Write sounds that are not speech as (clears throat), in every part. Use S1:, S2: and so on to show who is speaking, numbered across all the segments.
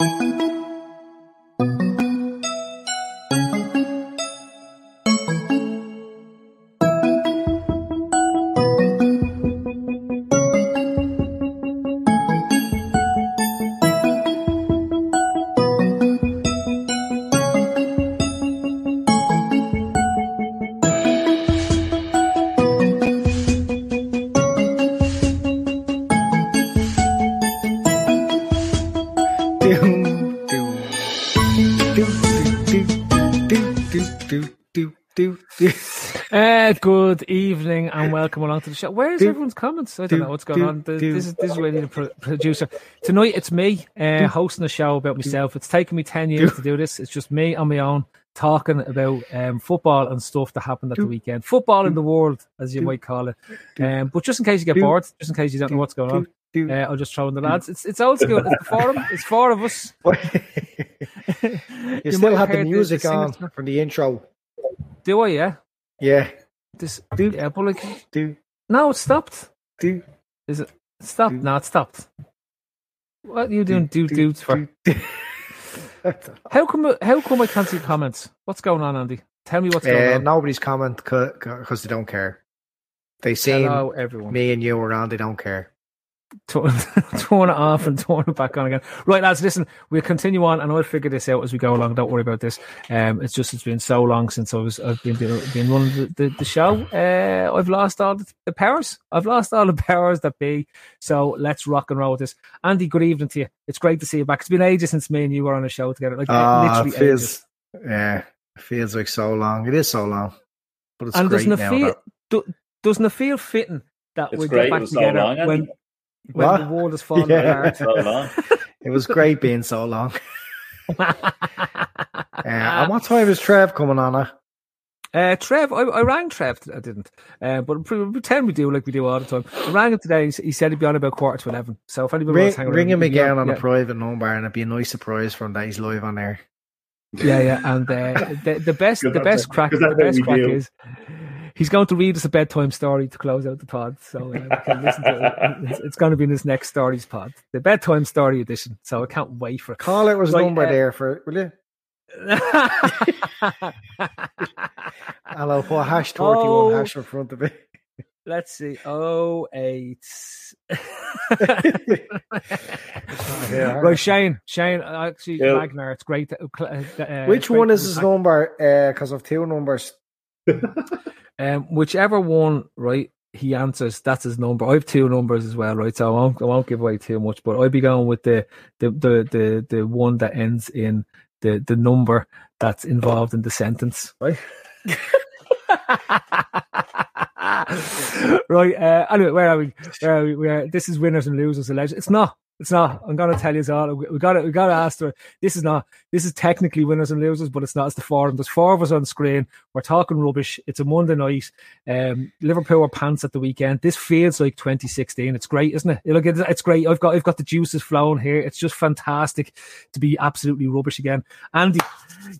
S1: Uh, (laughs) good evening and welcome along to the show. Where is everyone's comments? I don't know what's going on. This is this is really the pro- producer tonight. It's me uh, hosting a show about myself. It's taken me ten years to do this. It's just me on my own talking about um, football and stuff that happened at the weekend. Football in the world, as you might call it. Um, but just in case you get bored, just in case you don't know what's going on, uh, I'll just throw in the lads. It's it's old school. It's the forum. It's four of us. (laughs) (laughs)
S2: you, still
S1: have
S2: the music
S1: the
S2: on from the intro.
S1: Do I? Yeah.
S2: Yeah.
S1: This.
S2: Do
S1: Yeah, but like,
S2: do
S1: no, it stopped.
S2: do.
S1: Is it stopped?
S2: Do-
S1: No, it stopped. What are you doing? Do do for? (laughs) How come? How come I can't see comments? What's going on, Andy? Tell me what's going
S2: Uh,
S1: on.
S2: nobody's comment because they don't care. They see
S1: everyone.
S2: me and you around. They don't care.
S1: Turn, (laughs) turn it off and torn it back on again. Right, lads, listen, we'll continue on and I'll figure this out as we go along. Don't worry about this. Um, it's just, it's been so long since I was, I've been, doing- been running the, the, the show. Uh, I've lost all the, the powers. I've lost all the powers that be. So let's rock and roll with this. Andy, good evening to you. It's great to see you back. It's been ages since me and you were on a show together. Like,
S2: Ah,
S1: literally
S2: it feels,
S1: ages.
S2: yeah, it feels like so long. It is so long, but it's
S1: And
S2: great
S1: doesn't it
S2: now.
S1: feel,
S2: that-
S1: do, doesn't it feel fitting that
S3: It's
S1: we
S3: great
S1: get back
S3: was so
S1: together
S3: long,
S1: when, when
S2: What?
S1: the wall is falling
S2: Yeah.
S1: apart?
S3: So (laughs)
S2: it was great being so long. (laughs) Uh, and what time is Trev coming on? At?
S1: Uh, Trev, I, I rang Trev. I didn't, uh, but pretend we do like we do all the time. I rang him today. He, he said he'd be on about quarter to eleven. So if anybody
S2: Ring,
S1: wants to hang around,
S2: ring him again on
S1: yeah,
S2: a private number, and it'd be a nice surprise from that he's live on there.
S1: Yeah, yeah, and uh, the the best (laughs) the
S3: 'Cause
S1: best
S3: that's-
S1: crack
S3: 'cause
S1: the best crack
S3: do.
S1: is he's going to read us a bedtime story to close out the pod. So uh, we can listen to it. (laughs) It's, it's going to be in his next stories pod, the bedtime story edition. So I can't wait for it.
S2: Call out his
S1: Right,
S2: number
S1: uh,
S2: there for will you? And I'll put hash thirty one
S1: Oh.
S2: hash in front of it.
S1: Let's see. Oh eight. (laughs)
S2: Yeah.
S1: right, Shane. Shane, actually,
S3: Yeah.
S1: Ragnar. It's great. That, uh, uh,
S2: Which
S1: great
S2: one is his
S1: back.
S2: number? Because of two numbers. (laughs)
S1: Um, whichever one, right? He answers. That's his number. I have two numbers as well, right? So I won't, I won't give away too much, but I'll be going with the the the the, the one that ends in the the number that's involved in the sentence, right? (laughs) (laughs) right. Uh, anyway, where are we? Where are we? Where this is winners and losers alleged. It's not. It's not. I'm gonna tell you all. We got to. We got to ask her. This is not. This is technically winners and losers, but it's not. It's the forum. There's four of us on screen. We're talking rubbish. It's a Monday night. Um, Liverpool were pants at the weekend. This feels like 2016. It's great, isn't it? Look, it's, great. I've got. I've got the juices flowing here. It's just fantastic to be absolutely rubbish again. Andy,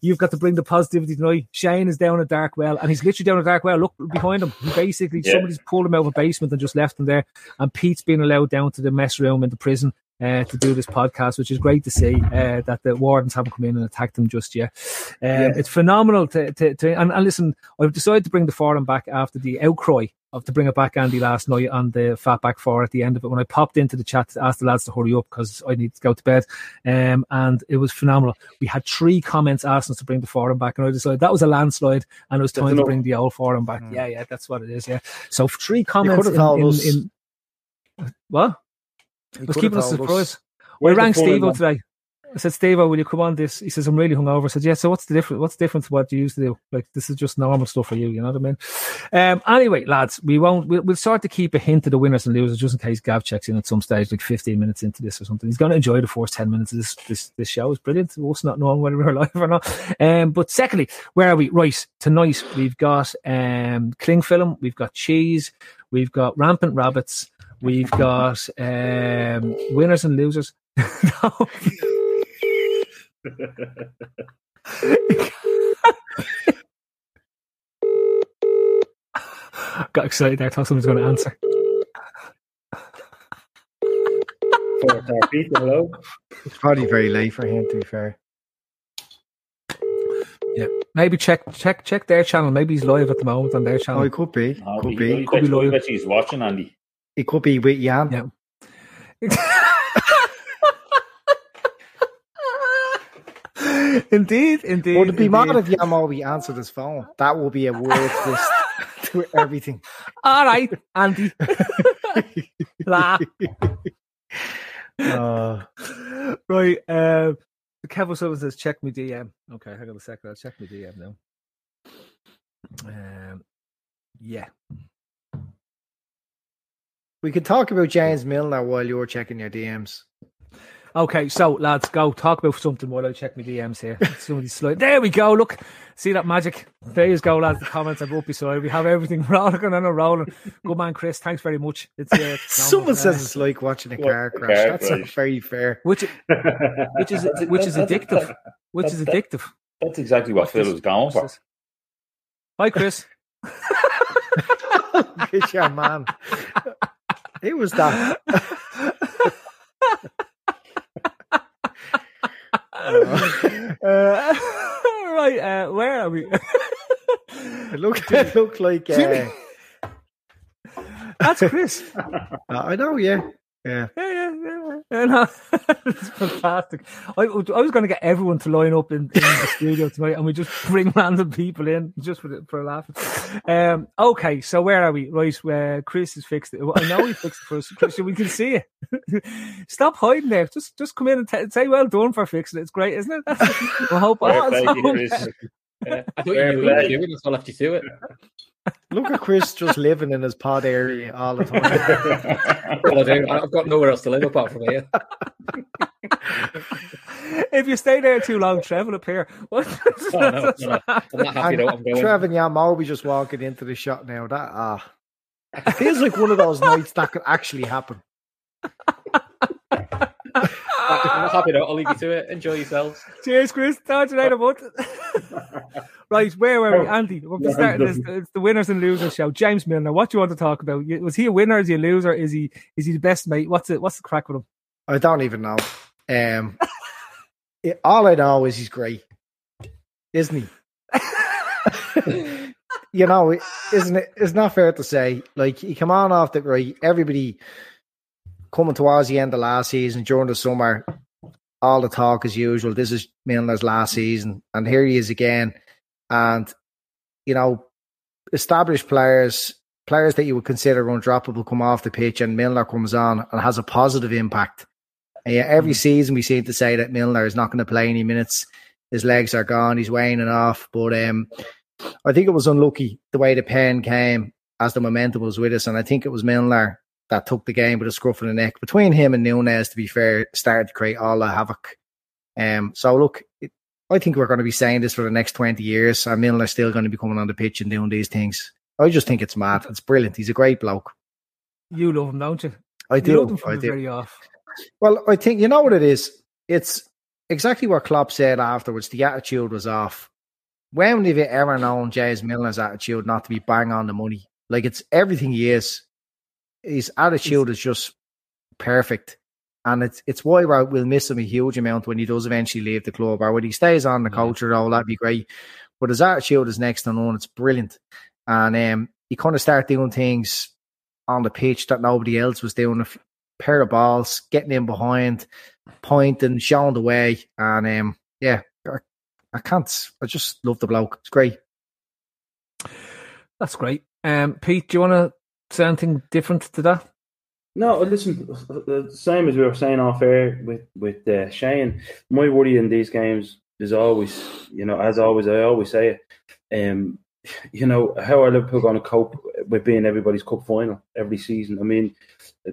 S1: you've got to bring the positivity tonight. Shane is down a dark well, and he's literally down a dark well. Look behind him. He basically
S3: Yeah.
S1: somebody's pulled him out of a basement and just left him there. And Pete's been allowed down to the mess room in the prison uh, to do this podcast, which is great to see uh, that the wardens haven't come in and attacked them just yet. Um, It's phenomenal to, to, to and, and listen, I've decided to bring the forum back after the outcry of to bring it back, Andy, last night on the Fatback Four at the end of it when I popped into the chat to ask the lads to hurry up because I need to go to bed. Um, and it was phenomenal. We had three comments asking us to bring the forum back, and I decided that was a landslide, and it was time to bring the old forum back. Mm. Yeah, yeah, that's what it is. Yeah. So three comments in, in, in, what? I was keeping us surprised. We rang Steve today. I said, Steve, will you come on this? He says, I'm really hungover. I said, yeah, so what's the difference? What's the difference what you used to do? Like, this is just normal stuff for you, you know what I mean? Um, anyway, lads, we won't, we'll, we'll start to keep a hint of the winners and losers just in case Gav checks in at some stage, like 15 minutes into this or something. He's going to enjoy the first 10 minutes of this, this, this show. It's brilliant. Us not knowing whether we're (laughs) alive or not. Um, but secondly, where are we? Right. Tonight, we've got, um, cling film. We've got cheese. We've got rampant rabbits. We've got, um, winners and losers. (laughs) Got excited there. I thought someone was going to answer.
S2: hello. It's probably very late for him. To be fair.
S1: Yeah, maybe check check check their channel. Maybe he's live at the moment on their channel.
S2: Oh, it could be. Could
S3: be. Could be live. He's watching Andy.
S2: It could be with Jan.
S1: Yeah. (laughs) indeed, indeed.
S2: Would it be
S1: indeed.
S2: mad if Yamobi answered his phone? That will be a word (laughs) twist to everything.
S1: All right, Andy. (laughs) La.
S2: Uh,
S1: right. Uh, Kevin Sullivan says, check me DM. Okay, hang on a second. I'll check my DM now. Um, yeah.
S2: We could talk about James Milner while you're checking your DMs.
S1: Okay, so lads, go talk about something while I check my DMs here. Somebody slide. There we go. Look, see that magic. There you go, lads. The comments are up beside. We have everything (laughs) rolling and a rolling. Good man, Chris. Thanks very much. It's uh,
S2: someone says it's like watching a car crash. That's not very fair.
S1: Which, which is which is addictive. Which is addictive.
S3: That's exactly what Phil was going for.
S1: Hi, Chris. (laughs)
S2: It's your man. (laughs) Who was that? (laughs)
S1: uh, right, uh, where are we? (laughs)
S2: it looked it (laughs) looked like uh,
S1: that's Chris.
S2: I know, yeah.
S1: Yeah, yeah, yeah. yeah. yeah no, (laughs) it's fantastic. I, I was going to get everyone to line up in, in the studio tonight, and we just bring (laughs) random people in just for the, for a laugh. Um, okay, so where are we? Right, where Chris has fixed it. I know he fixed it for us, Chris. We can see it. (laughs) Stop hiding there. Just just come in and t- say well done for fixing it. It's great, isn't it? That's, I hope. Oh,
S4: yeah, I thought you were doing it, so I left you to it.
S2: Look at Chris just living in his pod area all the time.
S4: well, I do. I've got nowhere else to live apart from here.
S1: if you stay there too long, travel up here. (laughs)
S4: oh, no, no, I'm not happy though. I'm going.
S2: Trevor Yamobi just walking into the shot now. That ah, uh, feels like one of those nights that could actually happen.
S4: I'm not happy though. I'll leave you to it. Enjoy yourselves.
S1: Cheers, Chris. Talk to you later, bud. (laughs) right, where were we? Andy, we're (laughs) starting this. It's the winners and losers show. James Milner, what do you want to talk about? Was he a winner? Is he a loser? Is he is he the best mate? What's it? What's the crack with him?
S2: I don't even know. Um, it, all I know is he's great, isn't he? (laughs) you know, isn't it? It's not fair to say. Like he come on off the right. Everybody coming towards the end of last season during the summer, all the talk as usual. This is Milner's last season, and here he is again. And you know, established players, players that you would consider undroppable, come off the pitch, and Milner comes on and has a positive impact. And yeah, every mm. season we seem to say that Milner is not going to play any minutes. His legs are gone. He's waning off. But um, I think it was unlucky the way the pen came as the momentum was with us, and I think it was Milner that took the game with a scruff of the neck. Between him and Nunez, to be fair, started to create all the havoc. Um, so look, I think we're going to be saying this for the next 20 years, and Milner's still going to be coming on the pitch and doing these things. I just think it's mad. It's brilliant. He's a great bloke.
S1: You love him, don't you?
S2: I do.
S1: You love him from
S2: I
S1: the
S2: do.
S1: very off.
S2: Well, I think you know what it is. It's exactly what Klopp said afterwards. The attitude was off. When have you ever known James Milner's attitude not to be bang on the money? Like it's everything he is. His attitude is just perfect, and it's it's why we'll miss him a huge amount when he does eventually leave the club, or when he stays on the
S1: Yeah.
S2: culture role. That'd be great. But his attitude is next to none. It's brilliant, and um, you kind of start doing things on the pitch that nobody else was doing. A pair of balls, getting in behind, pointing, showing the way, and um, yeah, I, I can't. I just love the bloke. It's great.
S1: That's great. Um, Pete, do you want to say anything different to that?
S5: No, listen. The same as we were saying off air with with uh, Shane. My worry in these games is always, you know, as always, I always say it. Um, you know, how are Liverpool going to cope with being everybody's cup final every season? I mean,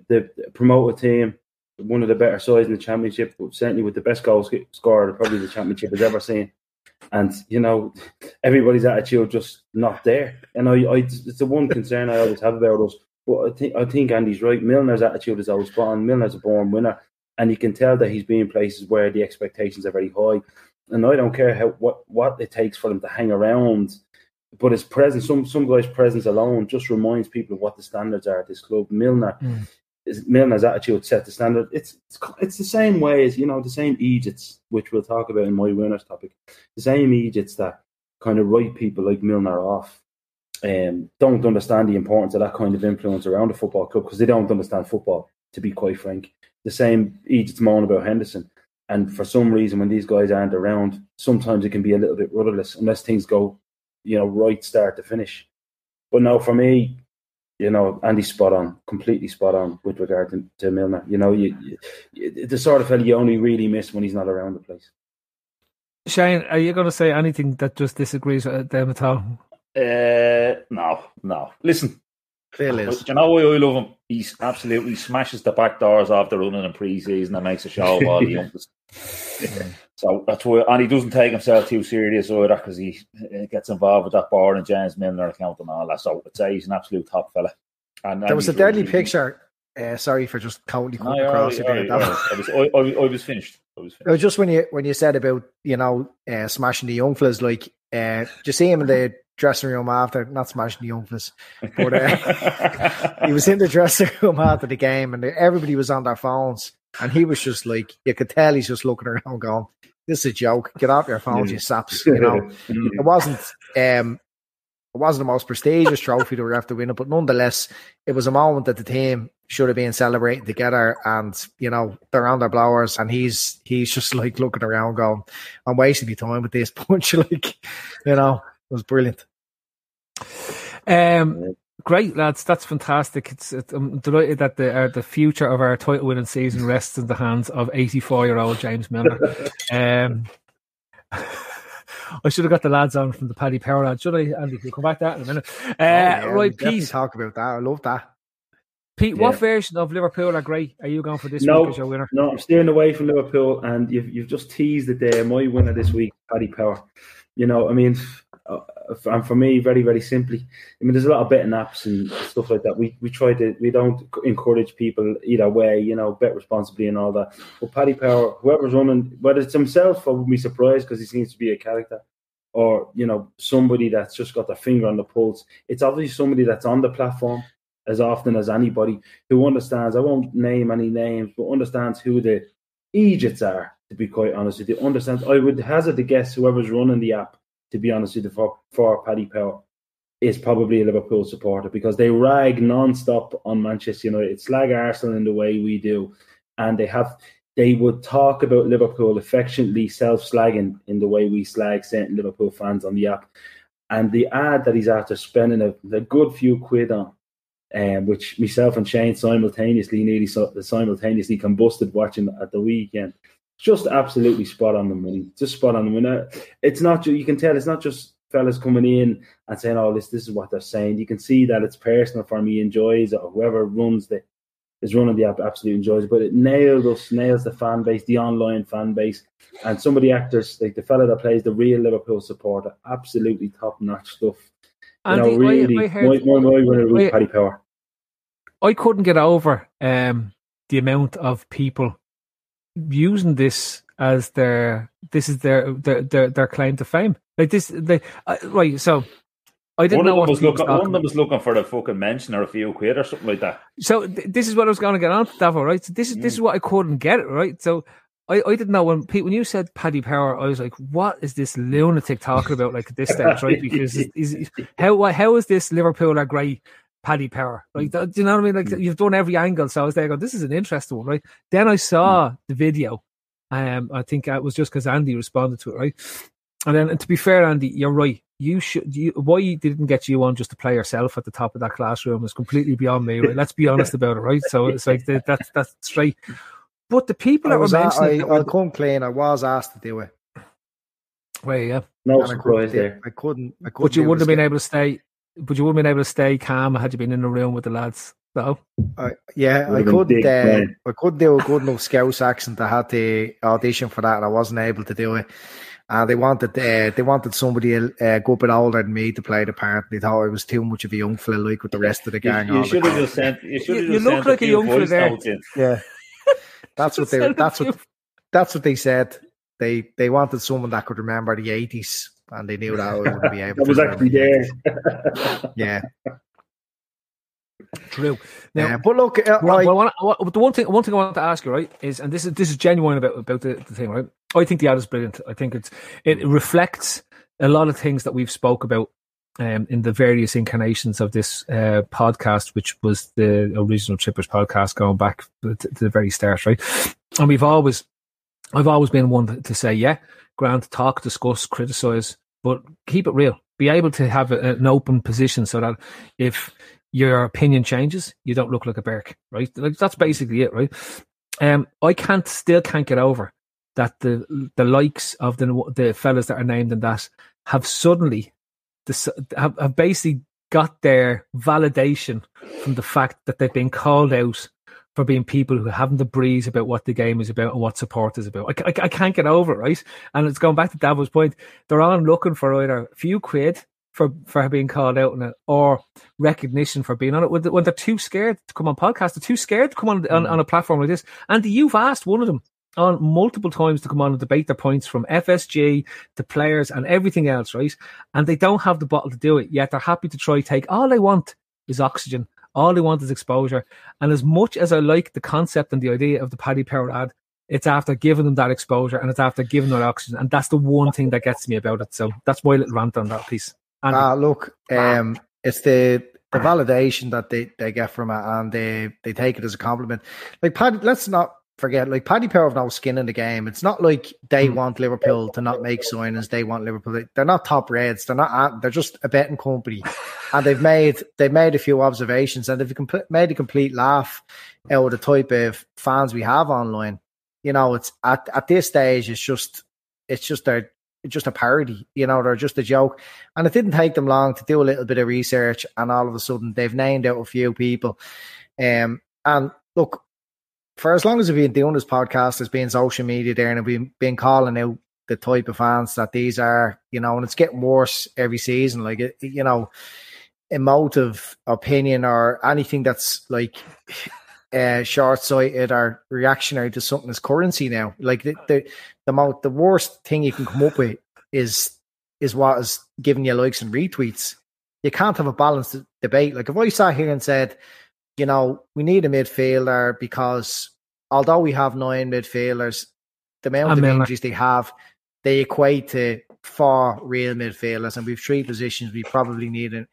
S5: the, promoted team, one of the better sides in the championship, certainly with the best goal scorer probably the championship has ever seen. And you know, everybody's attitude just not there. And I, I it's the one concern I always have about us. But I think I think Andy's right. Milner's attitude is always spot on. Milner's a born winner, and you can tell that he's been in places where the expectations are very high. And I don't care how what what it takes for him to hang around but his presence, some some guys' presence alone, just reminds people of what the standards are at this club. Milner, mm. Milner's attitude set the standard. It's, it's it's the same way as you know the same Egypts, which we'll talk about in my winners topic. The same Egypts that kind of write people like Milner off. Um, don't understand the importance of that kind of influence around a football club because they don't understand football. To be quite frank, the same Egypt's moan about Henderson. And for some reason, when these guys aren't around, sometimes it can be a little bit rudderless unless things go you know, right start to finish. But now for me, you know, Andy's spot on, completely spot on with regard to, to Milner. You know, you, you, the sort of fella you only really miss when he's not around the place.
S1: Shane, are you going to say anything that just disagrees with them at all?
S3: Uh, no, no. Listen,
S2: Phil is.
S3: Do you know why I love him? He absolutely smashes the back doors after running in pre-season and makes a show of all the (laughs) youngsters. So that's why, and he doesn't take himself too serious either because he gets involved with that Boring James Milner account and all that. So I'd say he's an absolute top fella.
S2: And, there was a deadly really, picture. Uh, sorry for just cutting no, across right, right,
S3: right. I, was, I, I, I, was finished. I was finished.
S2: just when you when you said about you know uh, smashing the young fellas, like uh, you see him in the dressing room after not smashing the young but uh, (laughs) he was in the dressing room after the game, and everybody was on their phones, and he was just like you could tell he's just looking around, going, this is a joke. Get off your phones, you saps. You know, (laughs) it wasn't. Um, it wasn't the most prestigious trophy that we have to win it, but nonetheless, it was a moment that the team should have been celebrating together. And you know, they're on their blowers, and he's he's just like looking around, going, "I'm wasting my time with this (laughs) punch." like, you know, was brilliant.
S1: Um, Great lads, that's fantastic. It's, it's I'm delighted that the uh, the future of our title winning season rests in the hands of 84 year old James Milner. um, (laughs) I should have got the lads on from the Paddy Power lad, should I? Andy, we'll come back to that in a minute. Uh, oh, yeah, right, Pete.
S2: Talk about that. I love that.
S1: Pete, yeah. what version of Liverpool are great are you going for this
S5: no,
S1: week as your winner?
S5: No, I'm steering away from Liverpool, and you've you've just teased it there. My winner this week, Paddy Power. You know, I mean, Uh, and for me, very very simply, I mean, there's a lot of betting apps and stuff like that. We we try to we don't encourage people either way, you know, bet responsibly and all that. But Paddy Power, whoever's running, whether it's himself, I wouldn't be surprised because he seems to be a character, or you know, somebody that's just got their finger on the pulse. It's obviously somebody that's on the platform as often as anybody who understands. I won't name any names, but understands who the Egypts are. To be quite honest with you, understands. I would hazard to guess whoever's running the app to be honest with you, for, for Paddy Power is probably a Liverpool supporter because they rag non-stop on Manchester United, slag Arsenal in the way we do, and they have they would talk about Liverpool affectionately self-slagging in the way we slag certain Liverpool fans on the app. And the ad that he's after spending a, a good few quid on, um, which myself and Shane simultaneously nearly simultaneously combusted watching at the weekend just absolutely spot on the money. Just spot on the money. It's not you can tell it's not just fellas coming in and saying, "Oh, this this is what they're saying." You can see that it's personal for me, enjoys or whoever runs the is running the app absolutely enjoys it. But it nails us, nails the fan base, the online fan base, and some of the actors, like the fella that plays the real Liverpool supporter, absolutely top notch stuff. And you know, really, I, I heard, my, my, my winner was Paddy Power.
S1: I couldn't get over um, the amount of people using this as their this is their their their, their claim to fame. Like this, they uh, right. So I didn't
S3: one
S1: know
S3: of them was looking. One of them was looking for the fucking mention or a few quid or something like that.
S1: So th- this is what I was going to get on to, Davo, right? So this is mm. this is what I couldn't get it right. So I, I didn't know when Pete when you said Paddy Power, I was like, what is this lunatic talking about? Like at this stage, right? (laughs) Because is, is, how how is this Liverpool are great Paddy Power? Mm. Like, do you know what I mean? Like mm. you've done every angle, so I was there going, this is an interesting one, right? Then I saw mm. the video. Um, I think it was just because Andy responded to it, right? And then, and to be fair, Andy, you're right. You should. You, why you didn't get you on just to play yourself at the top of that classroom is completely beyond me. Right? Let's be (laughs) honest about it, right? So it's like the, that's that's straight. But the people
S2: I
S1: that were
S2: was a-
S1: mentioning,
S2: I,
S1: that
S2: I'll
S1: were-
S2: come clean. I was asked to do it.
S1: well, yeah,
S5: No
S2: and I
S5: surprise
S2: couldn't,
S5: there.
S2: I couldn't. I couldn't.
S1: but you wouldn't have been able to stay. But you wouldn't have been able to stay calm had you been in the room with the lads. Though,
S2: I, yeah, I couldn't.
S5: big
S2: Uh. I couldn't do a good enough Scouse accent. I had to audition for that, and I wasn't able to do it. And they wanted, uh, they wanted somebody uh, a good bit older than me to play the part. They thought I was too much of a young fella, like with the rest of the gang.
S3: you
S2: all the
S3: should have just sent. You
S1: You-
S3: just
S1: you look
S3: sent
S1: like a
S3: few
S1: young fella there.
S2: Yeah, (laughs) that's what they. That's what. That's what they said. They they wanted someone that could remember the eighties, and they knew that I wouldn't be (laughs) able.
S5: That was
S2: to
S5: actually there. (laughs)
S2: Yeah,
S1: true. Now,
S2: yeah. But look, uh,
S1: Well,
S2: like,
S1: well, what, what- the one thing, one thing I want to ask you, right, is, and this is this is genuine about about the, the thing, right? I think the ad is brilliant. I think it's it reflects a lot of things that we've spoke about um, in the various incarnations of this uh, podcast, which was the original Trippers podcast, going back to, to the very start, right? And we've always, I've always been one to, say, yeah, Grant, talk, discuss, criticize, but keep it real. Be able to have a, an open position so that if your opinion changes, you don't look like a Berk, right? Like that's basically it, right? Um, I can't still can't get over that the the likes of the the fellas that are named in that have suddenly have, have basically got their validation from the fact that they've been called out for being people who haven't the breeze about what the game is about and what support is about. I, I, I can't get over it, right? And it's going back to Davo's point. They're on looking for either a few quid for, for being called out on it or recognition for being on it when they- when they're too scared to come on podcast. They're too scared to come on, on, on a platform like this. And you've asked one of them on multiple times to come on and debate their points from FSG to players and everything else, right? And they don't have the bottle to do it, yet they're happy to try take all they want is oxygen. All they want is exposure. And as much as I like the concept and the idea of the Paddy Power ad, it's after giving them that exposure and it's after giving them that oxygen. And that's the one thing that gets me about it. So that's my little rant on that piece. Andy.
S2: Ah, look, um, it's the the validation that they, they get from it, and they, they take it as a compliment. Like Paddy, let's not forget, like Paddy Power have no skin in the game. It's not like they want Liverpool to not make signings. They want Liverpool. They're not top reds. They're not. They're just a betting company, (laughs) and they've made they've made a few observations, and they've compl- made a complete laugh out of the type of fans we have online. You know, it's at at this stage, it's just it's just a just a parody. You know, they're just a joke. And it didn't take them long to do a little bit of research, and all of a sudden they've named out a few people. Um, and look, for as long as we've been doing this podcast, there's been social media there, and we've been calling out the type of fans that these are. You know, and it's getting worse every season. Like it, you know, emotive opinion or anything that's like. (sighs) Uh, short-sighted or reactionary to something is currency now. Like the the the, the worst thing you can come up with is is what is giving you likes and retweets. You can't have a balanced debate. Like if I sat here and said, you know, we need a midfielder because although we have nine midfielders, the amount
S1: And
S2: of
S1: Milner.
S2: injuries they have, they equate to four real midfielders, and we've three positions we probably need. It.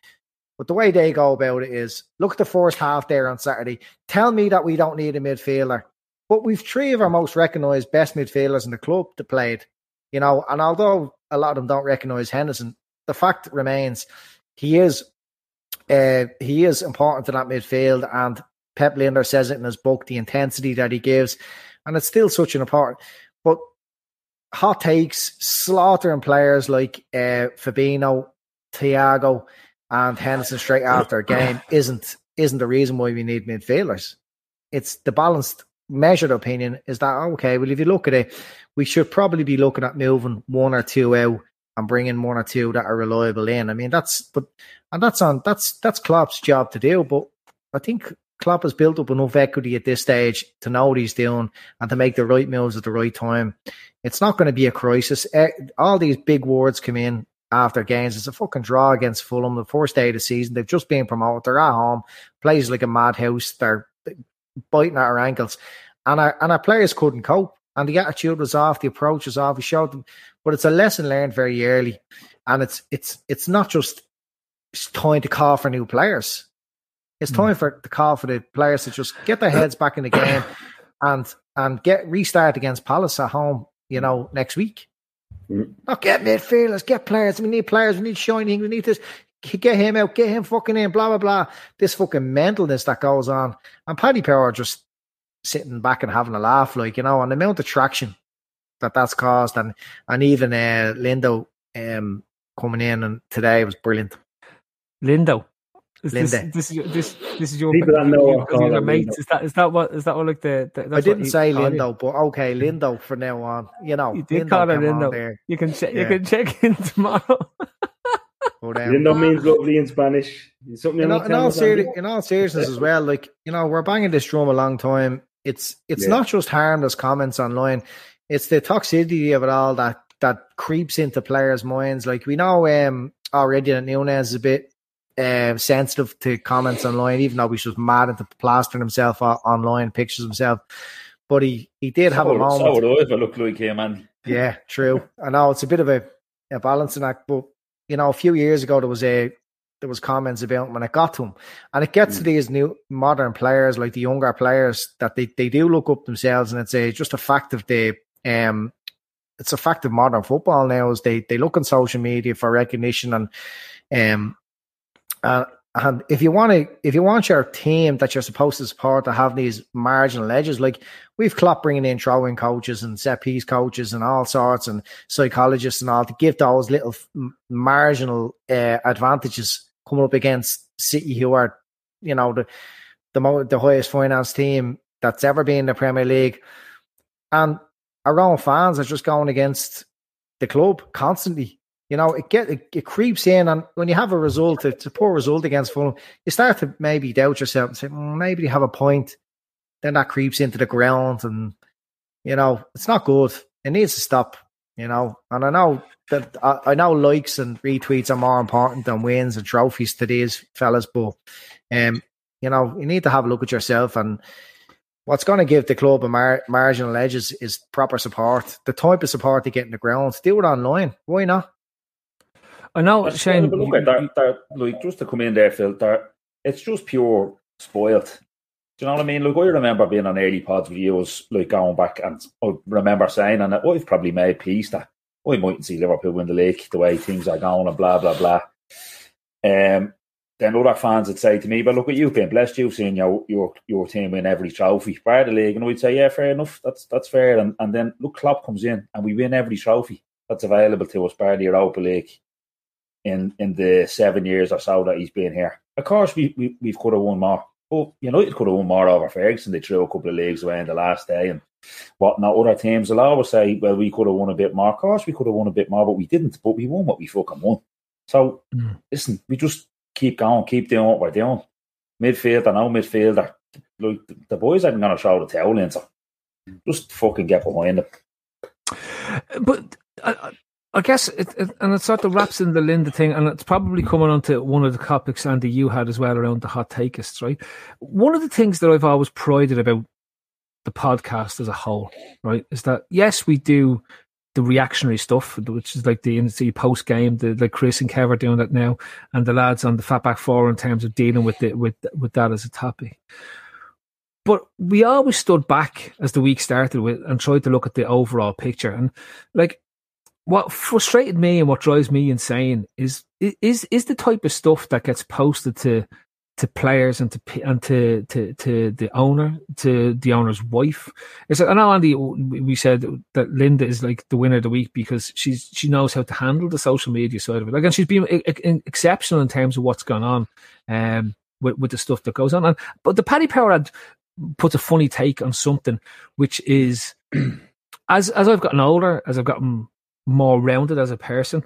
S2: But the way they go about it is look at the first half there on Saturday. Tell me that we don't need a midfielder. But we've three of our most recognised best midfielders in the club to play it, You know, and although a lot of them don't recognise Henderson, the fact remains he is uh, he is important to that midfield and Pep Linder says it in his book, the intensity that he gives, and it's still such an important but hot takes, slaughtering players like uh, Fabinho, Thiago, and Henderson straight after a game (coughs) isn't isn't the reason why we need midfielders. It's the balanced, measured opinion is that okay? Well, if you look at it, we should probably be looking at moving one or two out and bringing one or two that are reliable in. I mean, that's but and that's on that's that's Klopp's job to do. But I think Klopp has built up enough equity at this stage to know what he's doing and to make the right moves at the right time. It's not going to be a crisis. Eh, All these big words come in after games. It's a fucking draw against Fulham, the first day of the season. They've just been promoted. They're at home, plays like a madhouse. They're biting at our ankles, and our and our players couldn't cope. And the attitude was off, the approach was off. He showed them, but it's a lesson learned very early, and it's it's it's not just it's time to call for new players. It's
S1: Mm.
S2: time for the call for the players to just get their heads back in the game and and get restart against Palace at home. You know, next week.
S5: Mm.
S2: Not get midfielders, get players. We need players. We need shining. We need this. Get him out. Get him fucking in. Blah blah blah. This fucking mentalness that goes on, and Paddy Power just sitting back and having a laugh, like you know, and the amount of traction that that's caused, and and even uh, Lindo um, coming in and today was brilliant.
S1: Lindo. Is
S2: Linde.
S1: This, this is your, this this is your
S5: People that know
S1: your-
S5: what
S1: your mates. Is that is that what is that what like the? the that's
S2: I didn't say
S1: call it?
S2: Lindo, but okay, Lindo for now on. You know,
S1: You did
S2: Lindo
S1: call it Lindo.
S2: there.
S1: You can check.
S2: Yeah.
S1: You can (laughs) check in tomorrow.
S2: But, um,
S5: Lindo means lovely in Spanish. Something you
S2: in, all, in, all seri- in all seriousness as well, like you know, we're banging this drum a long time. It's it's
S5: Yeah.
S2: not just harmless comments online; it's the toxicity of it all that that creeps into players' minds. Like we know um, already that Nunez is a bit uh, sensitive to comments online, even though he's just mad into plastering himself online, pictures himself. But he he did have a
S3: so,
S2: moment.
S3: so would I if I looked like him, man.
S2: Yeah, true. I know it's a bit of a, a balancing act, but you know, a few years ago there was a there was comments about when it got to him, and it gets to these new modern players, like the younger players, that they, they do look up themselves, and it's a just a fact of the um, it's a fact of modern football now is they they look on social media for recognition and um, uh, and if you want to, if you want your team that you're supposed to support to have these marginal edges, like we've Klopp bringing in throwing coaches and set piece coaches and all sorts and psychologists and all to give those little marginal uh, advantages coming up against City, who are, you know, the the mo- the highest finance team that's ever been in the Premier League, and our own fans are just going against the club constantly. You know, it get it, it creeps in, and when you have a result, it's a poor result against Fulham, you start to maybe doubt yourself and say, "Mm, maybe you have a point. Then that creeps into the ground, and you know, it's not good. It needs to stop. You know, and I know that I, I know likes and retweets are more important than wins and trophies to these fellas, but um, you know, you need to have a look at yourself and what's going to give the club a mar- marginal edge is is, proper support. The type of support they get in the ground, do it online. Why not?
S1: I know,
S3: But
S1: Shane.
S3: but look at that, that, like just to come in there, Phil. That it's just pure spoilt. You know what I mean? Look, I remember being on early pods with you, was like going back, and I remember saying, and I've probably made peace that I mightn't see Liverpool win the league the way things are going, and blah blah blah. Um, then other fans would say to me, "But look at you, been blessed. You've seen your your your team win every trophy, of the league." And we'd say, "Yeah, fair enough. That's that's fair." And and then look, Klopp comes in, and we win every trophy that's available to us, bar the Europa League in in the seven years or so that he's been here. Of course, we, we we've could have won more. But United could have won more over Ferguson. They threw a couple of leagues away in the last day and whatnot. Other teams will always say, "Well, we could have won a bit more." Of course, we could have won a bit more, but we didn't. But we won what we fucking won. So
S1: Mm.
S3: listen, we just keep going, keep doing what we're doing. Midfield, I know midfielder. Like the boys aren't going to throw the towel in, so just fucking get behind it.
S1: But I, I- guess, it, it, and it sort of wraps in the Linda thing, and it's probably coming onto one of the topics, Andy, you had as well around the hot takeists, right? One of the things that I've always prided about the podcast as a whole, right, is that yes, we do the reactionary stuff, which is like the NC post game, the like Chris and Kev are doing that now, and the lads on the Fatback Four in terms of dealing with it with with that as a topic. But we always stood back as the week started with and tried to look at the overall picture. And like what frustrated me and what drives me insane is is is the type of stuff that gets posted to to players and to and to to to the owner to the owner's wife. It's like, I know Andy we said that Linda is like the winner of the week because she's she knows how to handle the social media side of it. Like and she's been exceptional in terms of what's gone on um with, with the stuff that goes on. And but the Paddy Power had puts a funny take on something which is (clears throat) as as I've gotten older, as I've gotten more rounded as a person,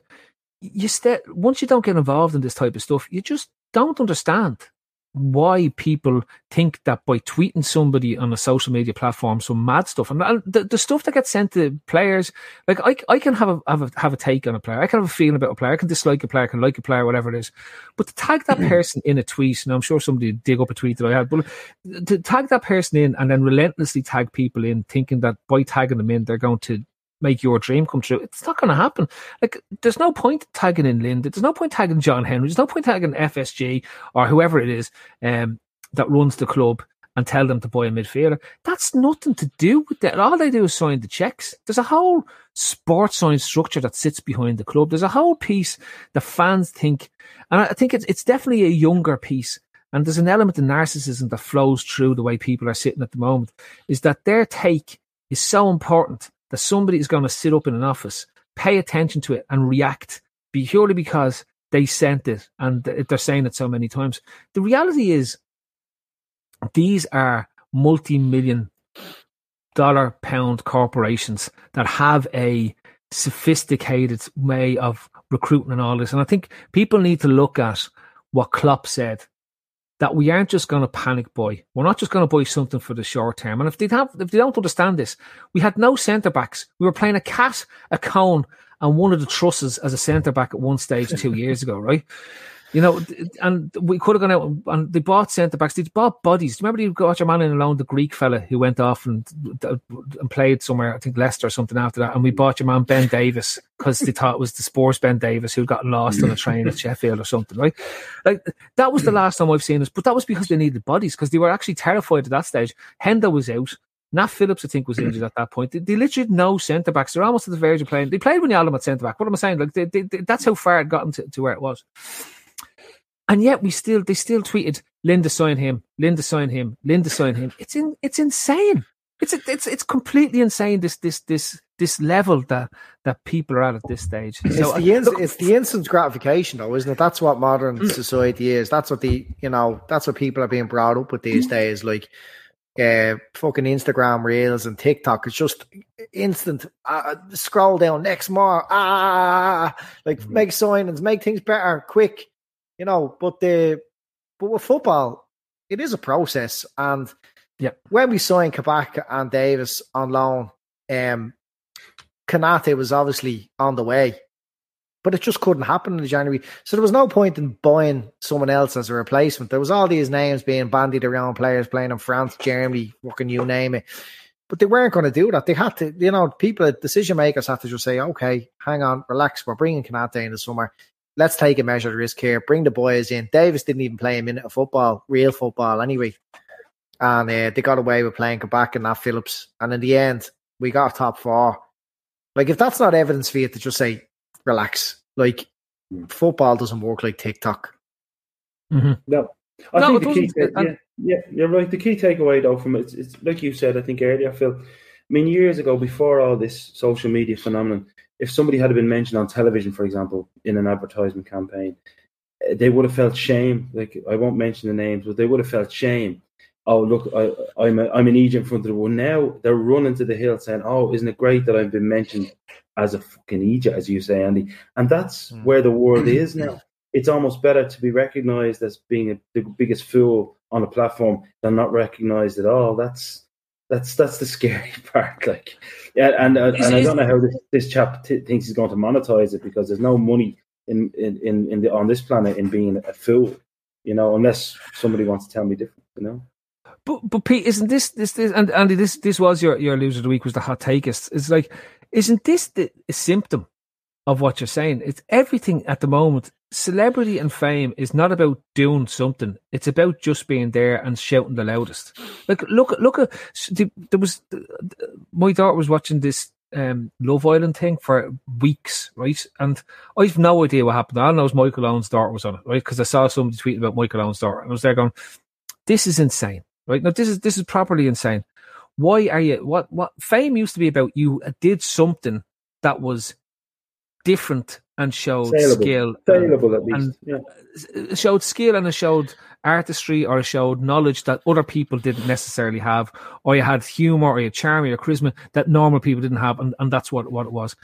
S1: you st- once you don't get involved in this type of stuff, you just don't understand why people think that by tweeting somebody on a social media platform some mad stuff and the, the stuff that gets sent to players like I, I can have a, have a have a take on a player. I can have a feeling about a player. I can dislike a player. I can like a player whatever it is. But to tag that mm-hmm. person in a tweet and I'm sure somebody dig up a tweet that I had but to tag that person in and then relentlessly tag people in thinking that by tagging them in they're going to make your dream come true. It's not going to happen. Like, there's no point tagging in Linda. There's no point tagging John Henry. There's no point tagging FSG or whoever it is um, that runs the club and tell them to buy a midfielder. That's nothing to do with that. All they do is sign the checks. There's a whole sports science structure that sits behind the club. There's a whole piece that fans think, and I think it's it's definitely a younger piece. And there's an element of narcissism that flows through the way people are sitting at the moment. Is that their take is so important that somebody is going to sit up in an office, pay attention to it, and react purely because they sent it and they're saying it so many times. The reality is, these are multi million dollar pound corporations that have a sophisticated way of recruiting and all this. And I think people need to look at what Klopp said that we aren't just going to panic buy. We're not just going to buy something for the short term. And if they have, if they don't understand this, we had no centre backs. We were playing a cat, a cone, and one of the trusses as a centre back at one stage two years ago, right? You know, and we could have gone out and they bought centre backs. They bought bodies. Do you remember you got your man in alone, the Greek fella who went off and and played somewhere, I think Leicester or something after that. And we mm. bought your man Ben Davies because they thought it was the sports Ben Davies who got lost on a train at (laughs) Sheffield or something, right? Like that was the mm. last time I've seen this, but that was because they needed bodies because they were actually terrified at that stage. Hendo was out. Nat Phillips, I think, was injured at that point. They, they literally had no centre backs. They're almost at the verge of playing. They played when you had them at centre back. What am I saying? Like they, they, that's how far it got to, to where it was. And yet we still they still tweeted Linda sign him, Linda sign him, Linda sign him. It's in it's insane. It's it's it's completely insane. This this this this level that that people are at at this stage.
S2: It's, the, ins- it's the instant gratification, though, isn't it? That's what modern
S1: Mm.
S2: society is. That's what the you know. That's what people are being brought up with these days. Like uh, fucking Instagram reels and TikTok. It's just instant. Uh, scroll down next more. Ah, like
S1: Mm.
S2: make signings, make things better, quick. You know, but the but with football, it is a process. And
S1: Yeah.
S2: when we signed Kabak and Davies on loan, um, Konaté was obviously on the way, but it just couldn't happen in January. So there was no point in buying someone else as a replacement. There was all these names being bandied around, players playing in France, Germany, fucking you name it. But they weren't going to do that. They had to, you know, people, decision makers had to just say, okay, hang on, relax. We're bringing Konaté in the summer. Let's take a measured risk here. Bring the boys in. Davies didn't even play a minute of football, real football anyway. And uh, they got away with playing Kabak and Nat Phillips. And in the end, we got a top four. Like, if that's not evidence for you to just say, relax, like, football doesn't work like TikTok.
S1: Mhm.
S5: No, I
S1: No,
S5: think the key.
S1: doesn't-
S5: ta- yeah, yeah, you're right. The key takeaway though from it, it's, it's like you said. I think earlier, Phil. I mean, years ago, before all this social media phenomenon, if somebody had been mentioned on television, for example, in an advertisement campaign, eh, they would have felt shame. Like I won't mention the names, but they would have felt shame. Oh, look, I, I'm a, I'm an agent in front of the world. Now they're running to the hill saying, "Oh, isn't it great that I've been mentioned as a fucking agent, as you say, Andy?" And that's
S2: Mm.
S5: where the world is (clears throat) now it's almost better to be recognized as being a, the biggest fool on a platform than not recognized at all. That's that's that's the scary (laughs) part. Like, yeah, and uh, and I don't know how this, this chap t- thinks he's going to monetize it because there's no money in in in, the, on this planet in being a fool. You know, unless somebody wants to tell me different. You know.
S1: But but Pete, isn't this this this and Andy this this was your your loser of the week was the hot takest. It's like, isn't this the a symptom of what you're saying? It's everything at the moment. Celebrity and fame is not about doing something. It's about just being there and shouting the loudest. Like look look at there was my daughter was watching this um, Love Island thing for weeks, right? And I've no idea what happened. All I know is Michael Owen's daughter was on it, right? Because I saw somebody tweeting about Michael Owen's daughter, and I was there going, "This is insane." right now this is this is properly insane why are you what what fame used to be about you did something that was different and showed
S5: Saleable.
S1: skill
S5: Saleable at
S1: and
S5: yeah.
S1: showed skill and it showed artistry or it showed knowledge that other people didn't necessarily have or you had humor or you had charm or charisma that normal people didn't have and, and that's what, what it was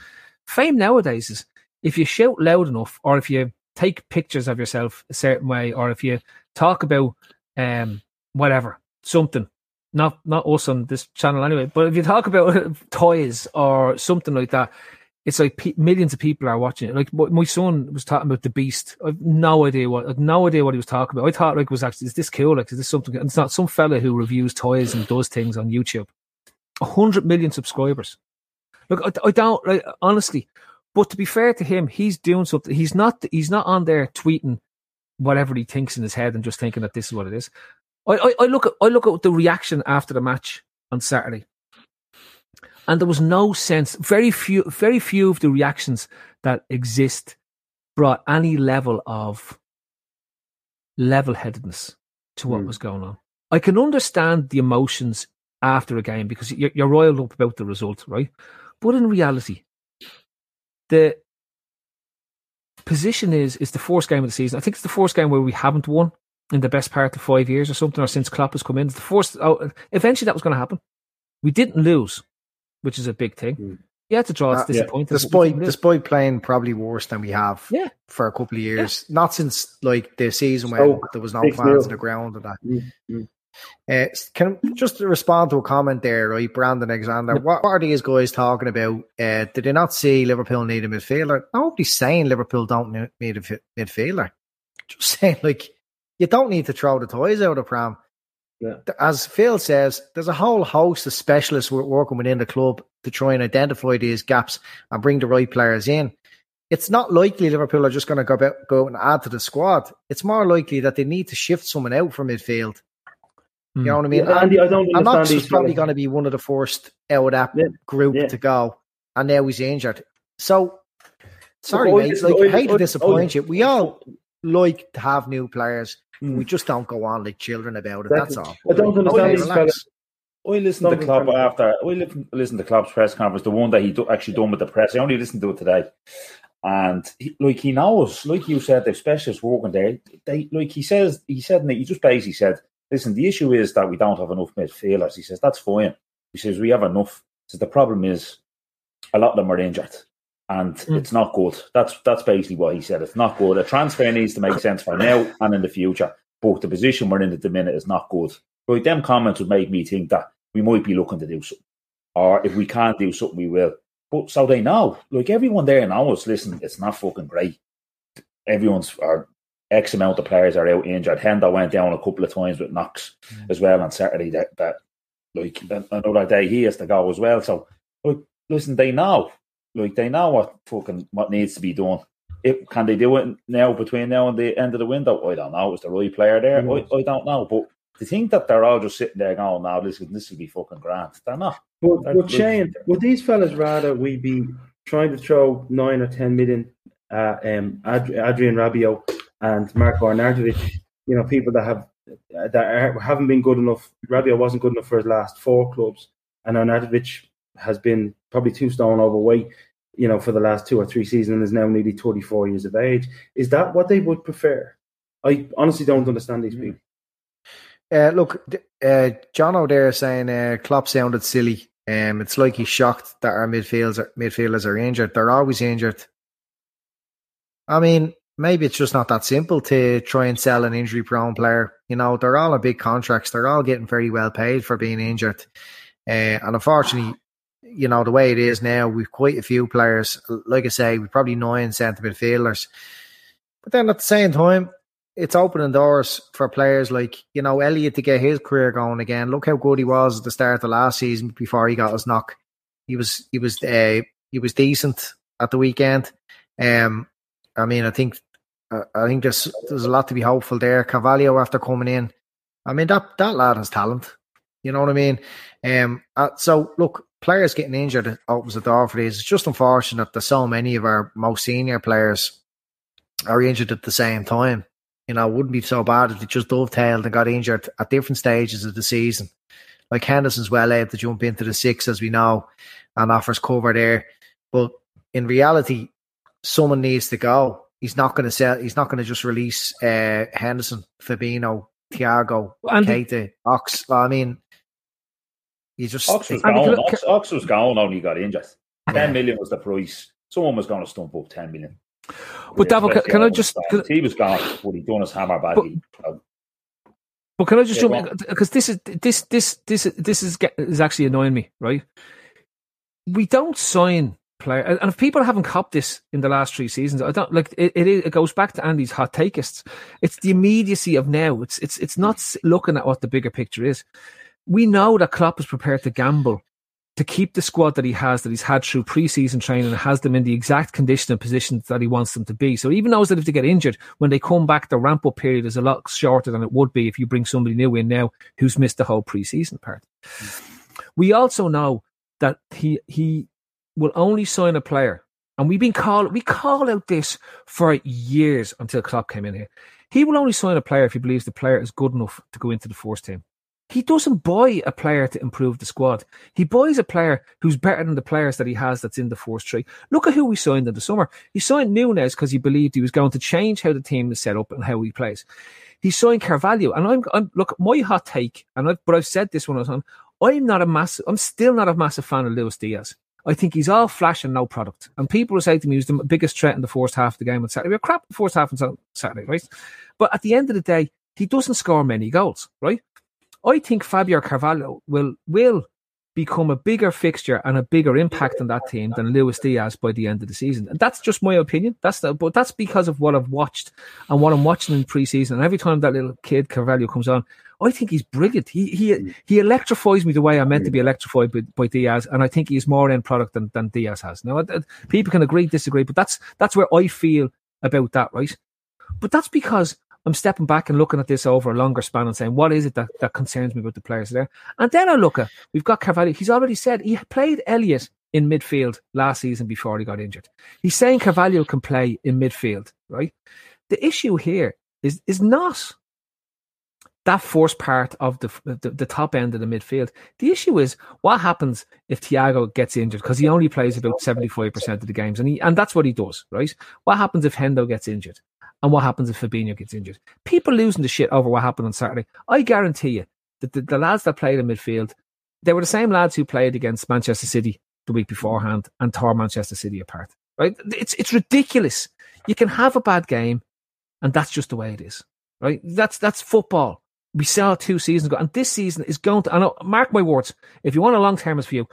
S1: fame nowadays is if you shout loud enough or if you take pictures of yourself a certain way or if you talk about um, whatever, something. Not not us on this channel anyway. But if you talk about (laughs) toys or something like that, it's like pe- millions of people are watching it. Like my son was talking about the Beast. I've no idea what, I've no idea what he was talking about. I thought like it was actually is this cool? Like is this something? And it's not some fella who reviews toys and does things on YouTube. A hundred million subscribers. Look, I, I don't like honestly. But to be fair to him, he's doing something. He's not. He's not on there tweeting whatever he thinks in his head and just thinking that this is what it is. I, I, I look at I look at the reaction after the match on Saturday, and there was no sense. Very few, very few of the reactions that exist brought any level of level-headedness to what
S5: Hmm.
S1: was going on. I can understand the emotions after a game because you're, you're riled up about the result, right? But in reality, the position is is the fourth game of the season. I think it's the fourth game where we haven't won in the best part of five years or something, or since Klopp has come in. It's the fourth. Oh, eventually, that was going to happen. We didn't lose, which is a big thing.
S5: Mm.
S1: You had to draw. It's
S2: Uh, yeah.
S1: disappointing. but we
S2: Despite
S1: didn't
S2: despite playing probably worse than we have
S1: Yeah.
S2: for a couple of years. Not since like the season when
S5: Stoke,
S2: there was no
S5: 6-0.
S2: fans on the ground and that.
S5: Mm, mm.
S2: Uh, can just to respond to a comment there, right? Brandon Alexander, what, what are these guys talking about? Uh, did they not see Liverpool need a midfielder? Nobody's saying Liverpool don't need a midfielder. Just (laughs) saying, like, you don't need to throw the toys out of pram.
S5: Yeah.
S2: As Phil says, there's a whole host of specialists working within the club to try and identify these gaps and bring the right players in. It's not likely Liverpool are just going to go out, go and add to the squad. It's more likely that they need to shift someone out from midfield. You know hmm. what I mean?
S5: Yeah, Andy, I don't
S2: And
S5: understand
S2: was probably going to be one of the first out of that
S5: Yeah,
S2: group
S5: yeah.
S2: to go, and now he's injured. So, sorry, mate. Like,
S5: I
S2: hate to disappoint you. We all like to have new players.
S5: Mm.
S2: We just don't go on like children about it.
S5: Exactly.
S2: That's all.
S5: I don't understand
S2: Okay,
S5: these fellas.
S3: I listened to
S5: Something
S3: Klopp after. I li- listened to Klopp's press conference, the one that he do, actually done with the press. I only listened to it today, and he, like he knows, like you said, the specialists working there. They like he says, he said, he just basically said, "Listen, the issue is that we don't have enough midfielders." He says that's fine. He says we have enough. He says the problem is a lot of them are injured, and
S1: Mm.
S3: it's not good. That's that's basically what he said. It's not good. A transfer needs to make sense for now and in the future. But the position we're in at the minute is not good. Right, them comments would make me think that we might be looking to do something. Or if we can't do something, we will. But so they know. Like everyone there knows, listen, it's not fucking great. Everyone's or X amount of players are out injured. Hendo went down a couple of times with Knox as well on Saturday that, that like an- another day he has to go as well. So like listen, they know. Like they know what fucking what needs to be done. If, can they do it now between now and the end of the window? I don't know. Is the right player there? I, I don't know. But to think that they're all just sitting there going, "Now listen, this will be fucking grand." They're not.
S5: But
S3: looks-
S5: Shane, would these fellas rather we be trying to throw nine or ten million at um, Ad- Adrien Rabiot and Marko Arnautovic? You know, people that have that are, haven't been good enough. Rabiot wasn't good enough for his last four clubs, and Arnautovic has been probably two stone overweight. You know, for the last two or three seasons, and is now nearly thirty-four years of age. Is that what they would prefer? I honestly don't understand these people.
S2: Uh, look, uh, John O'Dare saying uh, Klopp sounded silly. Um, it's like he's shocked that our midfielders are, midfielders are injured. They're always injured. I mean, maybe it's just not that simple to try and sell an injury prone player. You know, they're all on big contracts. They're all getting very well paid for being injured. Uh, and unfortunately, you know, the way it is now, we've quite a few players. Like I say, we've probably nine centre midfielders. But then at the same time, it's opening doors for players like, you know, Elliott to get his career going again. Look how good he was at the start of the last season before he got his knock. He was he was uh, he was decent at the weekend. Um I mean I think I think there's there's a lot to be hopeful there. Carvalho after coming in. I mean that that lad has talent. You know what I mean? Um uh, so look, players getting injured opens the door for these. It's just unfortunate that so many of our most senior players are injured at the same time. You know, it wouldn't be so bad if they just dovetailed and got injured at different stages of the season. Like Henderson's well able to jump into the six, as we know, and offers cover there. But in reality, someone needs to go. He's not going to sell. He's not going to just release uh, Henderson, Fabinho, Thiago,
S1: And-
S2: Keita, Ox. I mean, you just
S3: Ox was gone.
S1: look-
S3: Ox, Ox was gone. Only got injured.
S2: Yeah.
S3: Ten million was the price. Someone was going to stump up ten million.
S1: But Davil, can- can I just-
S3: He was gone, but he done his hammer back.
S1: But-
S3: He- uh,
S1: But can I just
S3: Yeah,
S1: jump because this is this this this this is get, is actually annoying me, right? We don't sign player, and if people haven't copped this in the last three seasons, I don't like it. It, it goes back to Andy's hot takeists. It's the immediacy of now. It's it's it's not looking at what the bigger picture is. We know that Klopp is prepared to gamble to keep the squad that he has, that he's had through preseason training, and has them in the exact condition and positions that he wants them to be. So even knows that if they get injured, when they come back, the ramp up period is a lot shorter than it would be if you bring somebody new in now who's missed the whole preseason part. Mm. We also know that he he will only sign a player, and we've been call we call out this for years until Klopp came in here. He will only sign a player if he believes the player is good enough to go into the first team. He doesn't buy a player to improve the squad. He buys a player who's better than the players that he has that's in the first three. Look at who we signed in the summer. He signed Nunez because he believed he was going to change how the team is set up and how he plays. He signed Carvalho, and I'm, I'm look my hot take, and I've, but I've said this one was on. I'm not a massive. I'm still not a massive fan of Luis Diaz. I think he's all flash and no product. And people say to me, he's the biggest threat in the first half of the game on Saturday. We're crap in the first half on Saturday, right? But at the end of the day, he doesn't score many goals, right? I think Fabio Carvalho will will become a bigger fixture and a bigger impact on that team than Luis Diaz by the end of the season. And that's just my opinion. That's the, but that's because of what I've watched and what I'm watching in preseason. And every time that little kid Carvalho comes on, I think he's brilliant. He he he electrifies me the way I'm meant to be electrified by, by Diaz, and I think he's more end product than, than Diaz has. Now, people can agree, disagree, but that's that's where I feel about that, right? But that's because I'm stepping back and looking at this over a longer span and saying, what is it that, that concerns me about the players there? And then I look at, we've got Carvalho. He's already said he played Elliott in midfield last season before he got injured. He's saying Carvalho can play in midfield, right? The issue here is, is not that first part of the, the, the top end of the midfield. The issue is what happens if Thiago gets injured because he only plays about seventy five percent of the games, and he and that's what he does, right? What happens if Hendo gets injured, and what happens if Fabinho gets injured? People losing the shit over what happened on Saturday. I guarantee you that the, the lads that played in midfield, they were the same lads who played against Manchester City the week beforehand and tore Manchester City apart. Right? It's it's ridiculous. You can have a bad game, and that's just the way it is. Right? That's that's football we saw two seasons ago, and this season is going to. I know, mark my words. If you want a long termist view,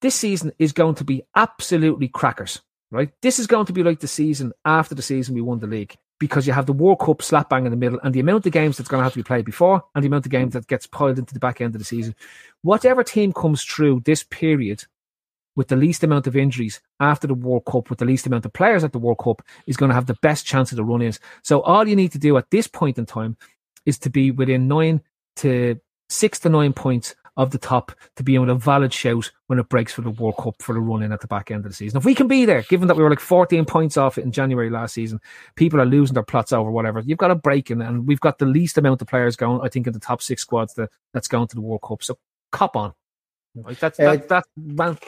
S1: this season is going to be absolutely crackers. Right? This is going to be like the season after the season we won the league because you have the World Cup slap bang in the middle, and the amount of games that's going to have to be played before, and the amount of games that gets piled into the back end of the season. Whatever team comes through this period with the least amount of injuries after the World Cup, with the least amount of players at the World Cup, is going to have the best chance of the run-ins. So all you need to do at this point in time is to be within nine to six to nine points of the top to be able a valid shout when it breaks for the World Cup for the run in at the back end of the season. If we can be there, given that we were like 14 points off it in January last season, people are losing their plots over whatever. You've got a break in, and we've got the least amount of players going, I think, in the top six squads that, that's going to the World Cup. So cop on. Like that's
S2: Uh,
S1: that, that, man.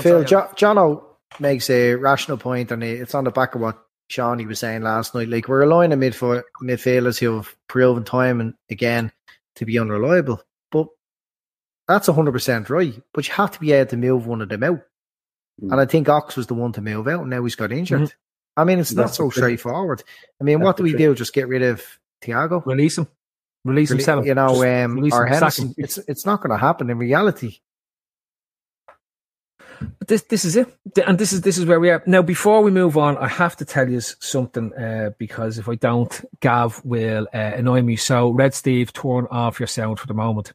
S2: Phil, jo- Jono makes a rational point, and it's on the back of what Sean he was saying last night. Like we're relying on midfield midfielders who have proven time and again to be unreliable. That's hundred percent right. But you have to be able to move one of them out.
S5: Mm.
S2: And I think Ox was the one to move out, and now he's got injured.
S1: Mhm.
S2: I mean, it's not so straightforward. I mean,
S5: That's
S2: what do we
S5: thing.
S2: do? Just get rid of Thiago?
S1: Release him. Release him, him.
S2: You know, um, or
S1: him,
S2: Henderson. It's it's not going to happen in reality.
S1: But this this is it, and this is this is where we are now. Before we move on, I have to tell you something uh, because if I don't, Gav will uh, annoy me. So, Red Steve, turn off your sound for the moment.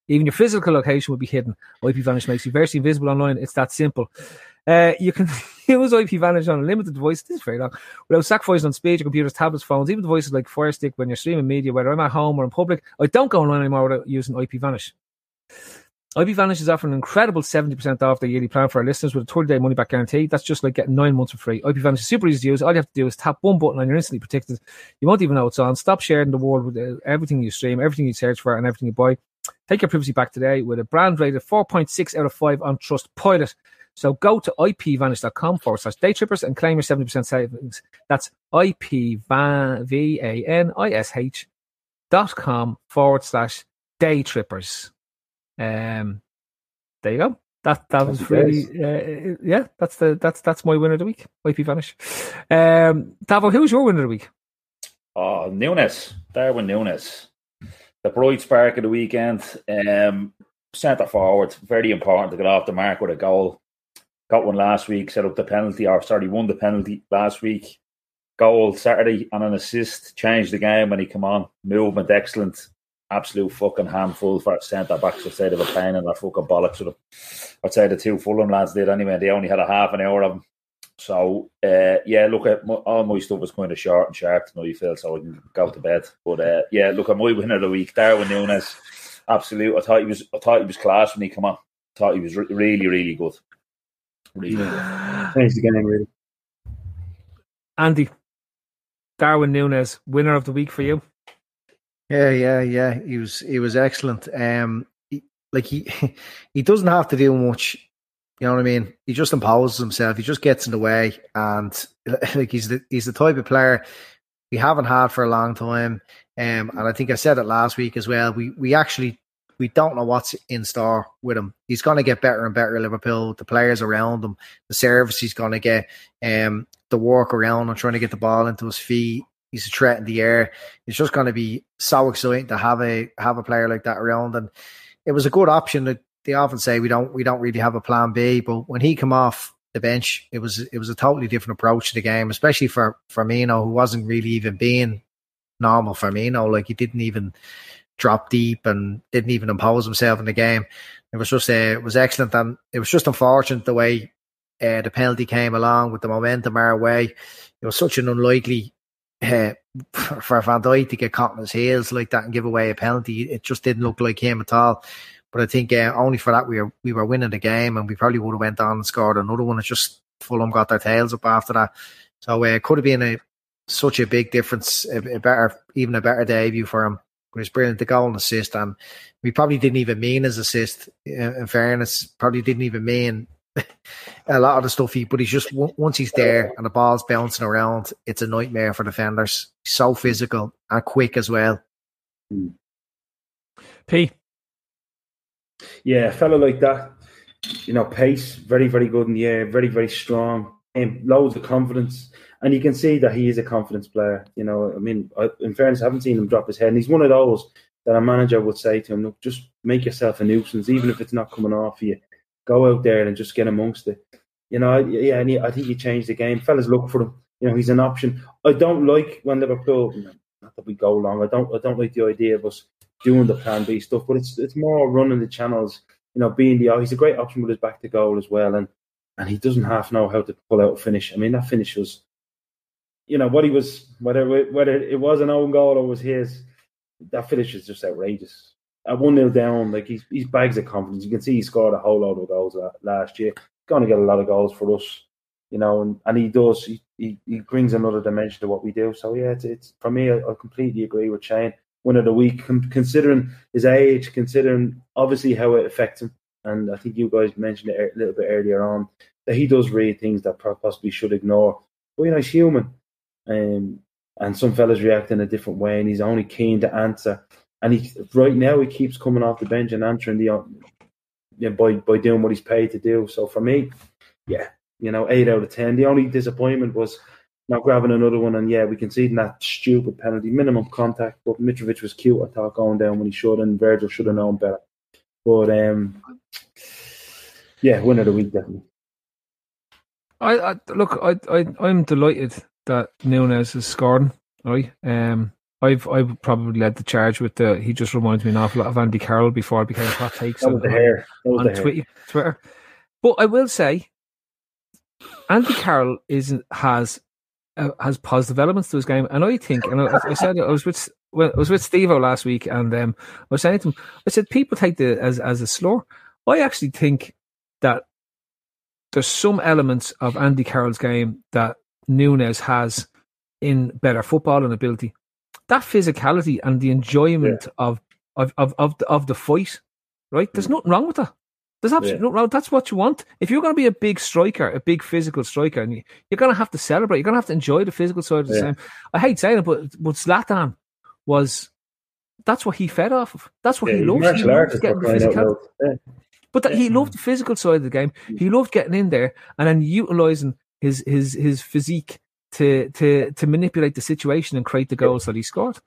S1: Even your physical location will be hidden. IP Vanish makes you virtually invisible online. It's that simple. Uh, you can (laughs) use IP Vanish on a limited device. This is very long. Without sacrificing on speed, your computers, tablets, phones, even devices like Fire Stick when you're streaming media, whether I'm at home or in public. I don't go online anymore without using IP Vanish. IP Vanish is offering an incredible 70% off their yearly plan for our listeners with a 30 day money back guarantee. That's just like getting nine months for free. IP Vanish is super easy to use. All you have to do is tap one button and you're instantly protected. You won't even know it's on. Stop sharing the world with uh, everything you stream, everything you search for, and everything you buy. Take your privacy back today with a brand rated 4.6 out of 5 on Trust Pilot. So go to ipvanish.com forward slash daytrippers and claim your 70% savings. That's ipvanish dot com forward slash daytrippers. Um, there you go. That that was really uh, yeah. That's the that's that's my winner of the week. IP Vanish. Um, Davo, who's your winner of the week?
S3: Oh, Nunez, Darwin Nunez, the bright spark of the weekend. Um, centre forward, very important to get off the mark with a goal. Got one last week, set up the penalty, or sorry, won the penalty last week. Goal Saturday and an assist, changed the game when he come on. Movement excellent absolute fucking handful for centre backs. I'd say they were playing in their fucking bollocks with them. I'd say the two Fulham lads did anyway. They only had a half an hour of them. So uh, yeah, look at my, all my stuff was kind of short and sharp tonight. You feel so I can go to bed. But uh, yeah, look at my winner of the week, Darwin Nunez. Absolute. I thought he was. I thought he was class when he come on. I thought he was re- really, really good. Really good.
S5: Changed the game really.
S1: Andy, Darwin Nunez, winner of the week for you.
S2: Yeah, yeah, yeah. He was he was excellent. Um, he, like he (laughs) he doesn't have to do much. You know what I mean? He just imposes himself. He just gets in the way, and (laughs) like he's the he's the type of player we haven't had for a long time. Um, and I think I said it last week as well. We we actually we don't know what's in store with him. He's going to get better and better. At Liverpool, the players around him, the service he's going to get, um, the work around him, trying to get the ball into his feet. He's a threat in the air. It's just going to be so exciting to have a have a player like that around. And it was a good option. That they often say we don't we don't really have a plan B, but when he come off the bench, it was it was a totally different approach to the game, especially for Firmino, who wasn't really even being normal Firmino. Like he didn't even drop deep and didn't even impose himself in the game. It was just uh, it was excellent, and it was just unfortunate the way uh, the penalty came along with the momentum our way. It was such an unlikely uh, (laughs) for Van Dijk to get caught in his heels like that and give away a penalty, it just didn't look like him at all. But I think uh, only for that we were we were winning the game, and we probably would have went on and scored another one. It's just Fulham got their tails up after that, so uh, it could have been a such a big difference, a, a better even a better debut for him. It was brilliant, the goal and assist, and we probably didn't even mean his assist. In fairness, probably didn't even mean (laughs) a lot of the stuff he, but he's just once he's there and the ball's bouncing around, it's a nightmare for defenders. He's so physical and quick as well.
S1: P.
S5: Yeah, a fella like that, you know, pace, very, very good in the air, very, very strong, and loads of confidence. And you can see that he is a confidence player. You know, I mean, I, in fairness, I haven't seen him drop his head. And he's one of those that a manager would say to him, look, just make yourself a nuisance, even if it's not coming off you go out there and just get amongst it. You know, yeah, and he, I think he changed the game. Fellas look for him. You know, he's an option. I don't like when Liverpool, not that we go long. I don't, I don't like the idea of us doing the Plan B stuff, but it's it's more running the channels. You know, being the oh, he's a great option with his back to goal as well, and and he doesn't half know how to pull out a finish. I mean, that finish was, you know, what he was whether whether it was an own goal or was his, that finish is just outrageous at one 0 down, like he's he's bags of confidence. You can see he scored a whole lot of goals uh, last year. Going to get a lot of goals for us, you know, and, and he does. He, he, he brings another dimension to what we do. So yeah, it's, it's for me. I, I completely agree with Shane. One of the week, considering his age, considering obviously how it affects him, and I think you guys mentioned it a little bit earlier on that he does read things that possibly should ignore. But you know, he's human, um, and some fellas react in a different way, and he's only keen to answer and he right now he keeps coming off the bench and answering the yeah, by by doing what he's paid to do. So for me, yeah, you know, eight out of ten. The only disappointment was not grabbing another one, and yeah, we conceded that stupid penalty, minimum contact. But Mitrovic was cute, I thought, going down when he should, and Virgil should have known better. But um, yeah, winner of the week definitely.
S1: I, I look, I, I, I'm delighted that Nunez is scoring. Right, um, I've I've probably led the charge with the. He just reminds me an awful lot of Andy Carroll before I became hot takes
S5: on, the hair.
S1: on
S5: the
S1: Twitter, Twitter. But I will say, Andy Carroll isn't has uh, has positive elements to his game, and I think, and I, I said I was with well, I was with Steve last week, and um, I was saying to him, I said people take the as as a slur. I actually think that there's some elements of Andy Carroll's game that Nunez has in better football and ability that physicality and the enjoyment yeah. of of of of the, of the fight, right? There's
S5: Mm.
S1: nothing wrong with that. There's absolutely
S5: Yeah.
S1: wrong. That's what you want. If you're going to be a big striker, a big physical striker, and you, you're going to have to celebrate. You're going to have to enjoy the physical side of the
S5: Yeah.
S1: game. I hate saying it, but what Zlatan was. That's what he fed off of. That's what
S5: Yeah,
S1: he. He
S5: martial artist
S1: getting
S5: for
S1: the
S5: crying out
S1: physical.
S5: loud. Yeah.
S1: But that he loved the physical side of the game. He loved getting in there and then utilizing his his his physique to to to manipulate the situation and create the goals that he scored.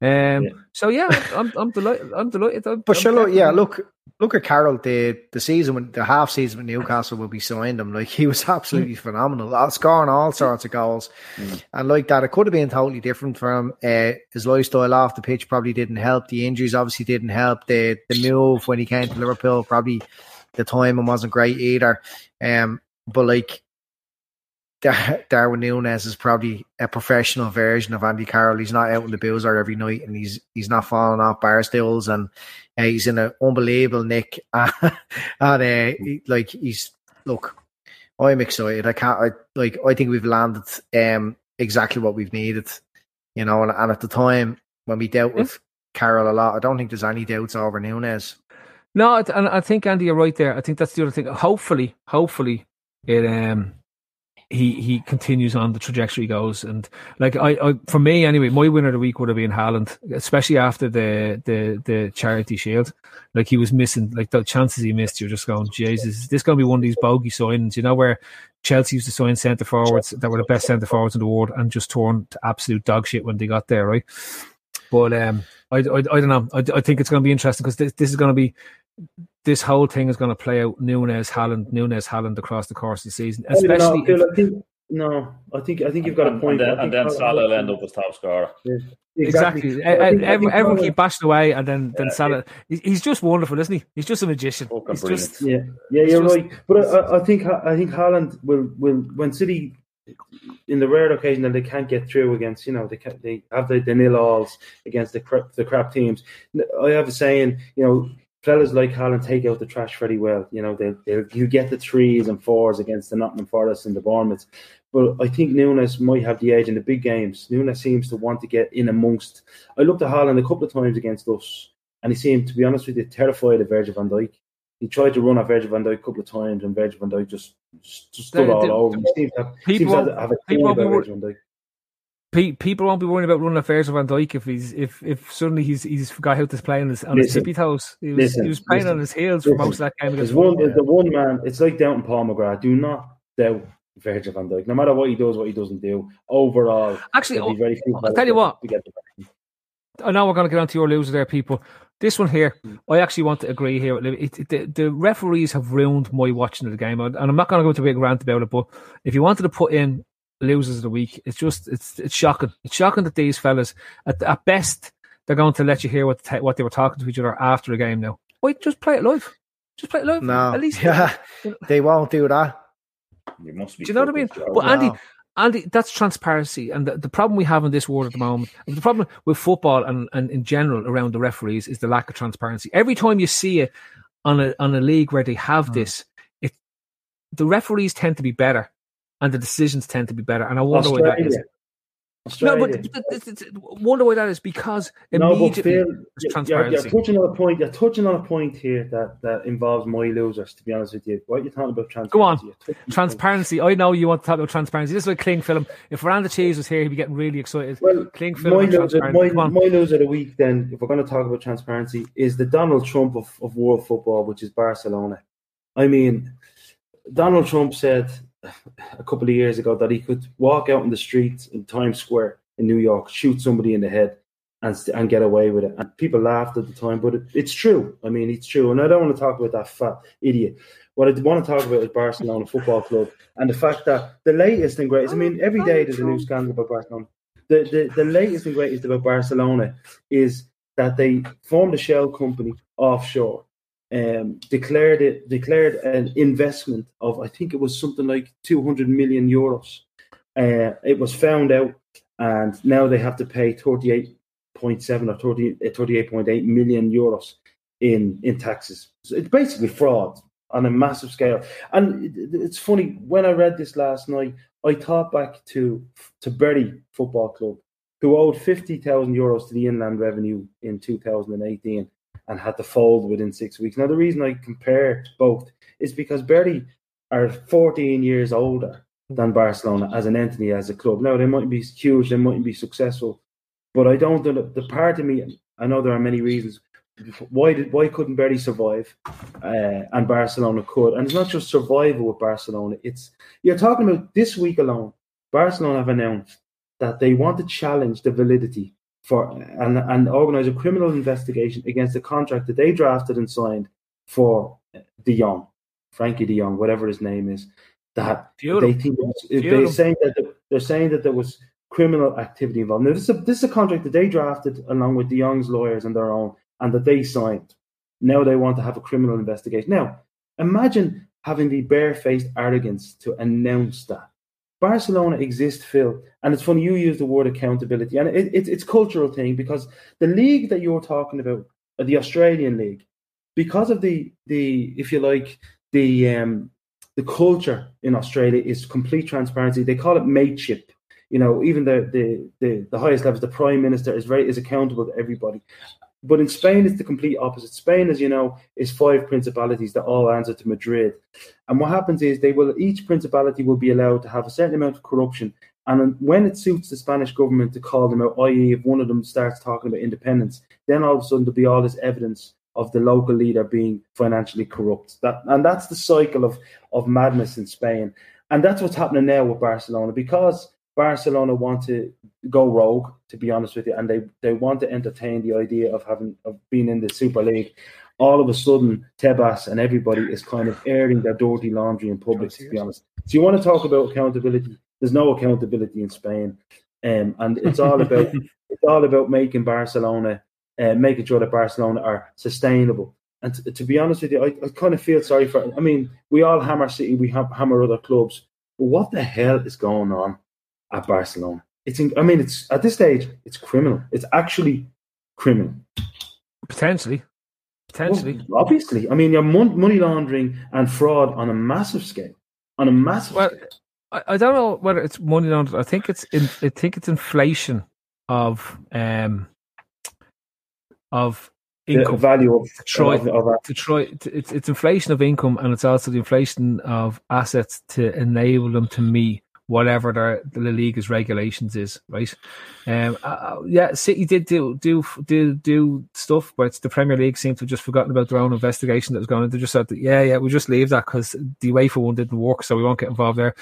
S1: Um,
S5: Yeah.
S1: So yeah, I'm I'm delighted. I'm delighted. I'm,
S2: But sure, yeah, look, look at Carroll. The the season, when the half season with Newcastle will be signed him. Like he was (laughs) absolutely phenomenal, uh, scoring all sorts of goals, and like that, it could have been totally different for him. Uh, his lifestyle off the pitch probably didn't help. The injuries obviously didn't help. The the move when he came to Liverpool probably the timing wasn't great either. Um, but like. Dar- (laughs) Darwin Nunez is probably a professional version of Andy Carroll. He's not out in the boozer every night, and he's he's not falling off bar stools, and uh, he's in an unbelievable nick. (laughs) and uh, he- like he's look, I'm excited. I can't. I like. I think we've landed um exactly what we've needed. You know, and, and at the time when we dealt with Carroll a lot, I don't think there's any doubts over Nunez.
S1: No, and I think Andy, you're right there. I think that's the other thing. Hopefully, hopefully, it um he he continues on the trajectory goes and like I, I for me anyway, my winner of the week would have been Haaland, especially after the the the charity shield. Like he was missing like the chances he missed. You're just going, Jesus, is this going to be one of these bogey signings? You know where Chelsea used to sign centre forwards that were the best centre forwards in the world and just torn to absolute dog shit when they got there, right? But um, I, I, I don't know. I, I think it's going to be interesting because this, this is going to be this whole thing is going to play out Nunez, Haaland, Nunez, Haaland across the course of the season,
S5: I don't know,
S1: especially.
S5: Phil,
S1: if-
S5: I think no, I think I think you've got a point.
S3: and then, and then Salah will end up as top scorer.
S1: Exactly.
S5: I I
S1: Everyone,
S5: think
S1: everyone
S5: Salah-
S1: keep bashing away, and then then
S3: Yeah,
S1: Salah. he- He's just wonderful, isn't he? He's just a magician.
S3: Fucking
S1: He's
S3: brilliant.
S1: just
S5: Yeah, yeah, you're
S1: just-
S5: right. But I, I think I think Haaland will will when City, in the rare occasion that they can't get through against, you know, they can, they have the, the nil alls against the crap, the crap teams. I have a saying, you know, fellas like Haaland take out the trash very well. You know, they they you get the threes and fours against the Nottingham Forest and the Bournemouth. But I think Nunez might have the edge in the big games. Nunez seems to want to get in amongst. I looked at Haaland a couple of times against us, and he seemed, to be honest with you, terrified of Virgil van Dijk. He tried to run at Virgil van Dijk a couple of times, and Virgil van Dijk just, just, stood
S1: The-
S5: all
S1: the-
S5: over him. He seems to have,
S1: people
S5: seems to have a
S1: people people won't be worrying about running affairs of Van Dijk if he's if if suddenly he's he's forgot how to play on his on his
S5: Listen,
S1: tippy toes. He was
S5: listen,
S1: he was playing
S5: listen,
S1: on his heels for most of that game.
S5: There's one, the one man. It's like doubting Paul McGrath. Do not doubt Virgil van Dijk. No matter what he does, what he doesn't do. Overall,
S1: Actually,
S5: there'll be very oh, few
S1: I'll tell you what.
S5: to
S1: I know we're going to get onto your loser there, people. This one here, hmm. I actually want to agree here. It, it, the, the referees have ruined my watching of the game, and I'm not going to go into a big rant about it. But if you wanted to put in losers of the week, it's just it's it's shocking. It's shocking that these fellas, at, at best, they're going to let you hear what the, what they were talking to each other after a game. Now, wait, just play it live. Just play it live.
S2: No,
S1: at least. (laughs)
S2: yeah, they won't do that.
S3: You must be.
S1: Do you know what I mean?
S3: fucking
S1: But
S3: joking.
S1: Andy,
S2: No.
S1: Andy, that's transparency, and the, the problem we have in this world at the moment, the problem with football and, and in general around the referees is the lack of transparency. Every time you see it on a on a league where they have hmm. this, it the referees tend to be better, and the decisions tend to be better, and I wonder why that is.
S5: Australia.
S1: No, but th- th- th- wonder why that is because
S5: No, but
S1: immediately
S5: Phil, you're, you're touching on a point. You're touching on a point here that, that involves my losers. To be honest with you, what are you talking about? Transparency.
S1: Go on.
S5: You're
S1: Transparency. I know you want to talk about transparency. This is like Kling film. If Miranda Cheese was here, he'd be getting really excited.
S5: Well,
S1: Kling film. and
S5: loser,
S1: transparency.
S5: my, my loser of the week, then, if we're going to talk about transparency, is the Donald Trump of, of world football, which is Barcelona. I mean, Donald Trump said a couple of years ago that he could walk out in the streets in Times Square in New York, shoot somebody in the head, and and get away with it. And people laughed at the time, but it, it's true. I mean, it's true. And I don't want to talk about that fat idiot. What I want to talk about is Barcelona Football Club and the fact that the latest and greatest. I mean, oh, every oh, day there's a new scandal about Barcelona. The, the, the latest and greatest about Barcelona is that they formed a shell company offshore, um, declared it declared an investment of I think it was something like two hundred million euros. Uh, it was found out, and now they have to pay thirty eight point seven or 30, uh, 38.8 million euros in in taxes. So it's basically fraud on a massive scale. And it- it's funny when I read this last night, I thought back to to Bury Football Club, who owed fifty thousand euros to the inland revenue in two thousand and had to fold within six weeks. Now, the reason I compare both is because Bury are 14 years older than Barcelona as an entity, as a club. Now, they might be huge, they might be successful, but I don't. The, part of me, I know there are many reasons. Why did why couldn't Bury survive, uh, and Barcelona could? And it's not just survival with Barcelona. It's you're talking about this week alone. Barcelona have announced that they want to challenge the validity for and, and organize a criminal investigation against the contract that they drafted and signed for De Jong, Frankie De Jong, whatever his name is. That
S1: Beautiful.
S5: they think they're saying that they're saying that there was criminal activity involved. Now, this is a, this is a contract that they drafted along with De Jong's lawyers and their own, and that they signed. Now they want to have a criminal investigation. Now, imagine having the barefaced arrogance to announce that Barcelona exists, Phil, and it's funny you use the word accountability, and it, it, it's cultural thing because the league that you're talking about, uh, the Australian league, because of the the if you like the um, the culture in Australia is complete transparency. They call it mateship. You know, even the the the, the highest levels, the prime minister is very is accountable to everybody. But in Spain, it's the complete opposite. Spain, as you know, is five principalities that all answer to Madrid. And what happens is they will each principality will be allowed to have a certain amount of corruption. And when it suits the Spanish government to call them out, i.e., if one of them starts talking about independence, then all of a sudden there'll be all this evidence of the local leader being financially corrupt. That and that's the cycle of of madness in Spain. And that's what's happening now with Barcelona because Barcelona want to go rogue, to be honest with you, and they, they want to entertain the idea of having of being in the Super League. All of a sudden, Tebas and everybody is kind of airing their dirty laundry in public. To be honest, so you want to talk about accountability? There's no accountability in Spain, um, and it's all about (laughs) it's all about making Barcelona, uh, making sure that Barcelona are sustainable. And to, to be honest with you, I, I, kind of feel sorry for. I mean, we all hammer City, we have, hammer other clubs, but what the hell is going on at Barcelona? It's, in, I mean, it's at this stage, it's criminal. It's actually criminal.
S1: Potentially, potentially.
S5: Well, obviously, I mean, you're money laundering and fraud on a massive scale. On a massive
S1: well,
S5: scale.
S1: I, I don't know whether it's money laundering. I think it's in, I think it's inflation of um of income
S5: the value of
S1: Detroit,
S5: of, of,
S1: Detroit. It's it's inflation of income, and it's also the inflation of assets to enable them to meet whatever their, the league's regulations is, right? Um, uh, yeah, City did do do do do stuff, but the Premier League seemed to have just forgotten about their own investigation that was going. on. They just said, that, yeah, yeah, we just leave that because the UEFA one didn't work, so we won't get involved there.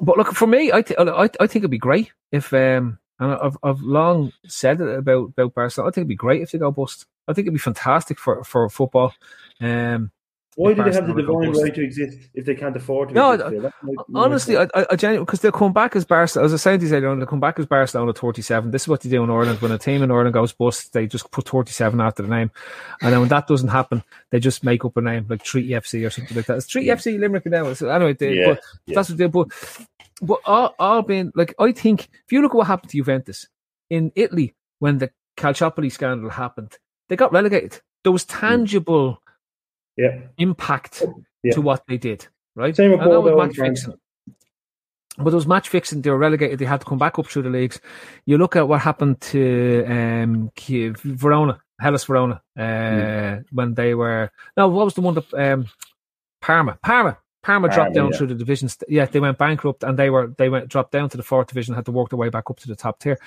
S1: But look, for me, I th- I, I think it'd be great if um, and I've I've long said it about about Barcelona. I think it'd be great if they go bust. I think it'd be fantastic for for football. Um,
S5: why do they have the divine right to exist if they can't afford to?
S1: No, exist, honestly, I, I, I genuinely because they'll come back as Barcelona. As I said, these oh, they'll come back as Barcelona thirty-seven. This is what they do in Ireland. When a team in Ireland goes bust, they just put thirty-seven after the name, and then when that doesn't happen, they just make up a name like Treaty FC or something like that. It's Treaty yeah. FC Limerick and now. So anyway, they, yeah, but yeah. that's what they. do. But but all, all being like, I think if you look at what happened to Juventus in Italy when the Calciopoli scandal happened, they got relegated. There was hmm. tangible
S5: yeah.
S1: impact yeah. to what they did, right?
S5: Same with match
S1: fixing. But there was match fixing. They were relegated. They had to come back up through the leagues. You look at what happened to um, Verona, Hellas Verona, uh, when they were. No, what was the one that um, Parma? Parma. Parma dropped down yeah. through the divisions. Yeah, they went bankrupt and they were they went dropped down to the fourth division. Had to work their way back up to the top tier.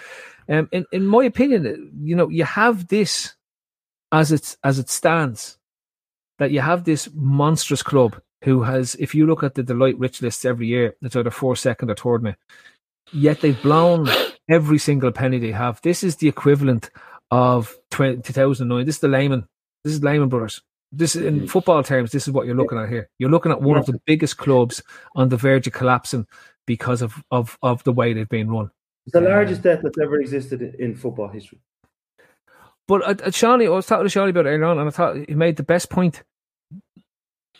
S1: Um, in in my opinion, you know, you have this as it's as it stands that you have this monstrous club who has, if you look at the Deloitte rich lists every year, it's either four second or third now. Yet they've blown every single penny they have. This is the equivalent of 20, 2009. This is the Lehman. This is Lehman Brothers. This in football terms, this is what you're looking at here. You're looking at one of the biggest clubs on the verge of collapsing because of of, of the way they've been run.
S5: It's the largest um, debt that's ever existed in football history.
S1: But at Shawnee, I was talking to Shawnee about it earlier on, and I thought he made the best point.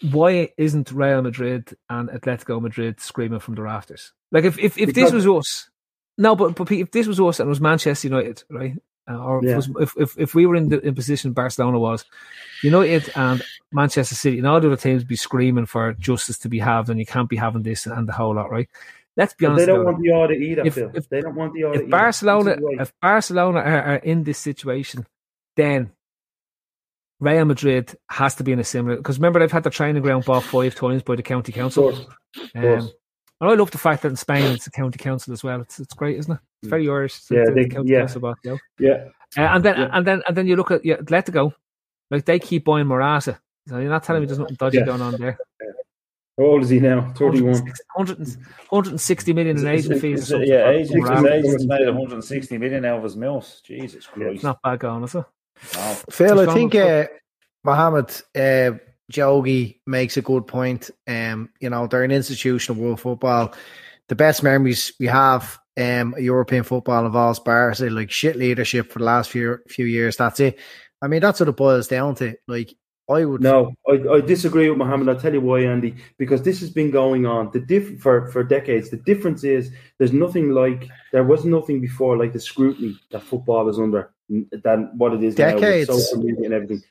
S1: Why isn't Real Madrid and Atletico Madrid screaming from the rafters? Like if if, if this was us, no, but but if this was us and it was Manchester United, right? Uh, or yeah. if, if, if if we were in the in position Barcelona was, United and Manchester City and all the other teams be screaming for justice to be had, and you can't be having this and the whole lot, right? Let's be honest.
S5: They don't want the order either. If, if, they don't want the order.
S1: If Barcelona, if Barcelona are, are in this situation, then Real Madrid has to be in a similar because remember they've had the training ground bought five times by the county council.
S5: Of course. Of
S1: Um,
S5: course.
S1: and I love the fact that in Spain it's a county council as well. It's it's great, isn't it? It's very Irish. It's
S5: Yeah,
S1: the,
S5: they-
S1: the county
S5: yeah.
S1: council bought, you know.
S5: Yeah.
S1: Uh, and then
S5: Yeah.
S1: and then and then you look at yeah, Atletico, like they keep buying Morata. So you're not telling me there's nothing dodgy
S5: Yeah.
S1: going on there.
S5: How old is he now? 31.
S1: 100 160 million in agent fees.
S3: Is it- yeah,
S1: for
S3: agents,
S1: Morata.
S3: agents made 160 million out of his mills. Jesus Christ.
S1: It's not bad going, is it?
S3: No.
S2: Phil, I think
S1: gone
S2: uh, Mohammed uh, Jogi makes a good point. Um, you know, they're an institution of world football. The best memories we have um, European football involves Barca, like shit leadership for the last few few years. That's it. I mean, that's what it boils down to. Like, I would
S5: No, I, I disagree with Mohammed. I'll tell you why, Andy. Because this has been going on the diff- for, for decades. The difference is there's nothing like there was nothing before like the scrutiny that football is under than what it is now
S2: Decades.
S5: with social media and everything.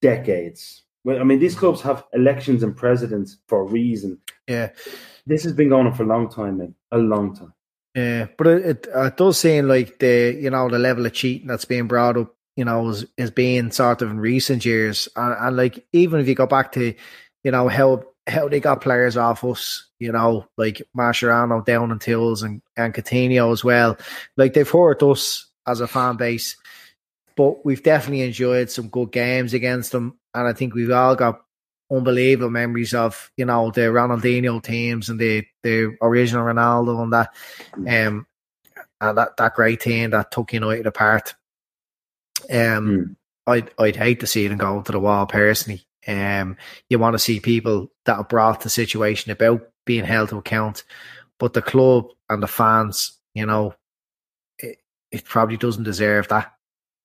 S5: Decades. Well, I mean, these clubs have elections and presidents for a reason.
S2: Yeah.
S5: This has been going on for a long time, mate. A long time.
S2: Yeah, but it, it, it does seem like the you know the level of cheating that's being brought up, you know, is, is being sort of in recent years, and, and like even if you go back to, you know how how they got players off us, you know, like Mascherano down in Tills and and Coutinho as well, like they've hurt us as a fan base, but we've definitely enjoyed some good games against them, and I think we've all got unbelievable memories of you know the Ronaldinho teams and the the original Ronaldo and that um and that, that great team that took United apart. Um I'd I'd hate to see them go to the wall personally. Um you want to see people that have brought the situation about being held to account. But the club and the fans, you know, it, it probably doesn't deserve that.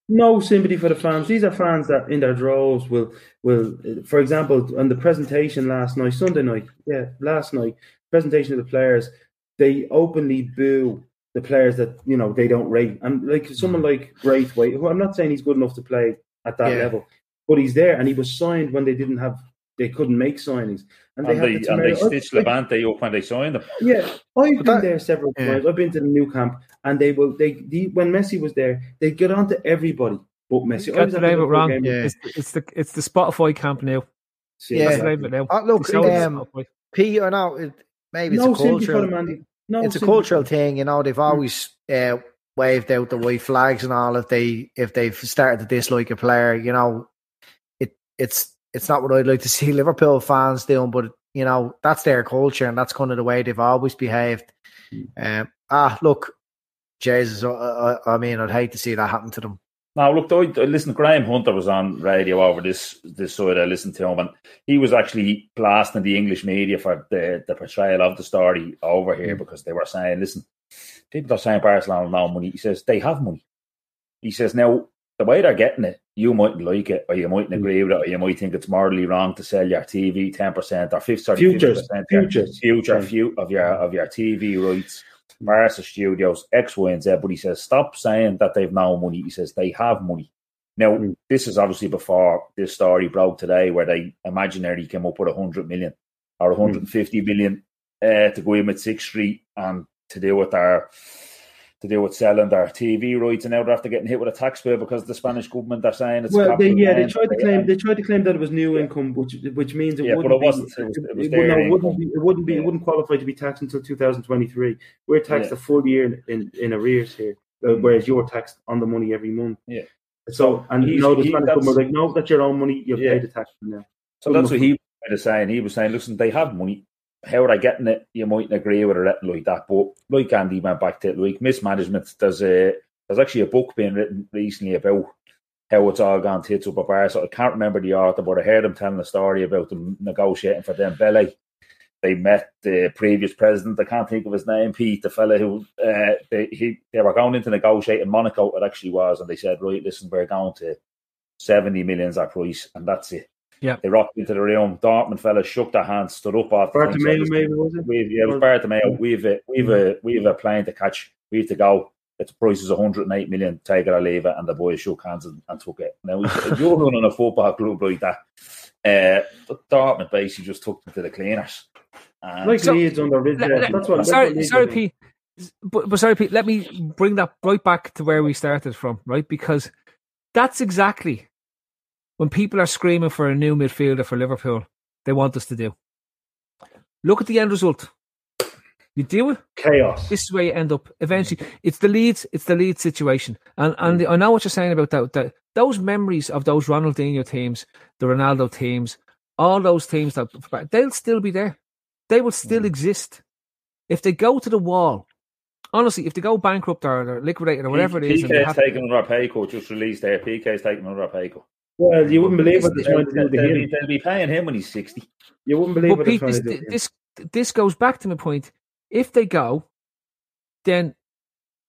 S5: No sympathy for the fans. These are fans that, in their droves, will will, for example, on the presentation last night, Sunday night, yeah, last night, presentation of the players, they openly boo the players that you know they don't rate, and like someone mm. like Braithwaite, who I'm not saying he's good enough to play at that
S2: Yeah.
S5: level, but he's there, and he was signed when they didn't have, they couldn't make signings, and they
S3: And
S5: had
S3: they,
S5: the
S3: and they
S5: temerity-
S3: stitched
S5: like,
S3: Levante up when they signed them.
S5: yeah, I've
S2: But
S5: been
S2: that-
S5: there several
S2: yeah.
S5: times. I've been to the Nou Camp, and they will. They the, when Messi was there, they get on to everybody but Messi. I
S1: Got
S5: was
S1: the
S5: at the
S1: name it
S5: Liverpool
S1: wrong.
S5: game
S2: Yeah.
S1: It's, it's the it's the Spotify camp now.
S5: City.
S2: Yeah.
S1: That's the name now.
S2: Uh, look,
S1: They sold
S2: um,
S1: Spotify.
S2: P or no, it, maybe it's
S5: no
S2: a cultural
S5: them, No,
S2: it's a cultural thing, you know. They've always uh, waved out the white flags and all. If they if they've started to dislike a player, you know, it it's it's not what I'd like to see (laughs) Liverpool fans doing. But you know, that's their culture and that's kind of the way they've always behaved. Um, ah, look, Jesus, I, I, I mean, I'd hate to see that happen to them.
S3: Now, look, I, I listen. Graham Hunter was on radio over this this side. I listened to him, and he was actually blasting the English media for the, the portrayal of the story over here because they were saying, "Listen, people are saying Barcelona have no money." He says they have money. He says now the way they're getting it, you mightn't like it, or you mightn't agree with it, or you might think it's morally wrong to sell your TV ten percent or fifty
S5: Futures,
S3: percent
S5: futures.
S3: future
S5: Right.
S3: few of your of your TV rights, Barca Studios, X, Y, and Z. But he says, stop saying that they've no money. He says they have money. Now,
S5: Mm.
S3: this is obviously before this story broke today, where they imaginarily came up with a hundred million or 150 million uh, to go in with Sixth Street and to do with their to do with selling their TV rights, and now they're after getting hit with a tax bill because the Spanish government are saying it's
S5: Well, they, yeah, they tried to claim they tried to claim that it was new income, which which means it
S3: Yeah,
S5: wouldn't
S3: it wasn't.
S5: be.
S3: It was- it was it,
S5: no, it, wouldn't be. It wouldn't be.
S3: Yeah.
S5: It wouldn't qualify to be taxed until 2023. We're taxed
S3: Yeah.
S5: a full year in, in, in arrears here, uh, whereas you're taxed on the money every month.
S3: Yeah.
S5: So, and
S3: he's-
S5: no, the
S3: he-
S5: Spanish government like, no, that's your own money. You've
S3: Yeah.
S5: paid the tax now.
S3: So that's what he was saying. He was saying, listen, they have money. How they getting it? You mightn't agree with it like that. But like Andy went back to it, like mismanagement, there's a there's actually a book being written recently about how it's all gone tits up a bar. So I can't remember the author, but I heard him telling a story about them negotiating for Dembele. They met the previous president. I can't think of his name, Pete, the fella who uh, they he they were going into negotiate in Monaco. It actually was, and they said, right, listen, we're going to seventy millions our price, and that's it.
S1: Yeah.
S3: They rocked into the room. Dortmund fellas shook their hands, stood up off the thing,
S5: Bartomeu,
S3: "Listen,
S5: maybe was it?
S3: We've, yeah, it was Bartomeu. We've a, we've a, we've a plane to catch. We have to go. Its price is 108 million. Take it or leave it. And the boys shook hands and, and took it. Now, if you're running a football club like that, uh, Dortmund basically just took them to the cleaners. And
S5: Like
S1: So-
S5: Leeds under Ridge.
S1: Le-
S5: yeah,
S1: le-
S5: That's what.
S1: sorry,
S5: what
S1: sorry. Pete. But, but sorry, Pete. Let me bring that right back to where we started from, right? Because that's exactly when people are screaming for a new midfielder for Liverpool, they want us to do. Look at the end result. You do it.
S5: Chaos.
S1: This is where you end up. Eventually, it's the Leeds. It's the Leeds situation, and and mm. I know what you're saying about that. That those memories of those Ronaldinho teams, the Ronaldo teams, all those teams that they'll still be there. They will still mm. exist if they go to the wall. Honestly, if they go bankrupt or, or liquidated or whatever it is, Piqué's
S3: taking another pay cut, just released there. Piqué's taking another pay cut.
S5: Well, you wouldn't believe what
S1: This-
S5: they're trying to do
S3: They'll,
S5: to
S3: they'll be,
S5: him.
S3: they'll be paying him when he's 60.
S5: You wouldn't believe
S1: But
S5: what they're
S1: Pete,
S5: trying
S1: this,
S5: to do.
S1: this this goes back to my point. If they go, then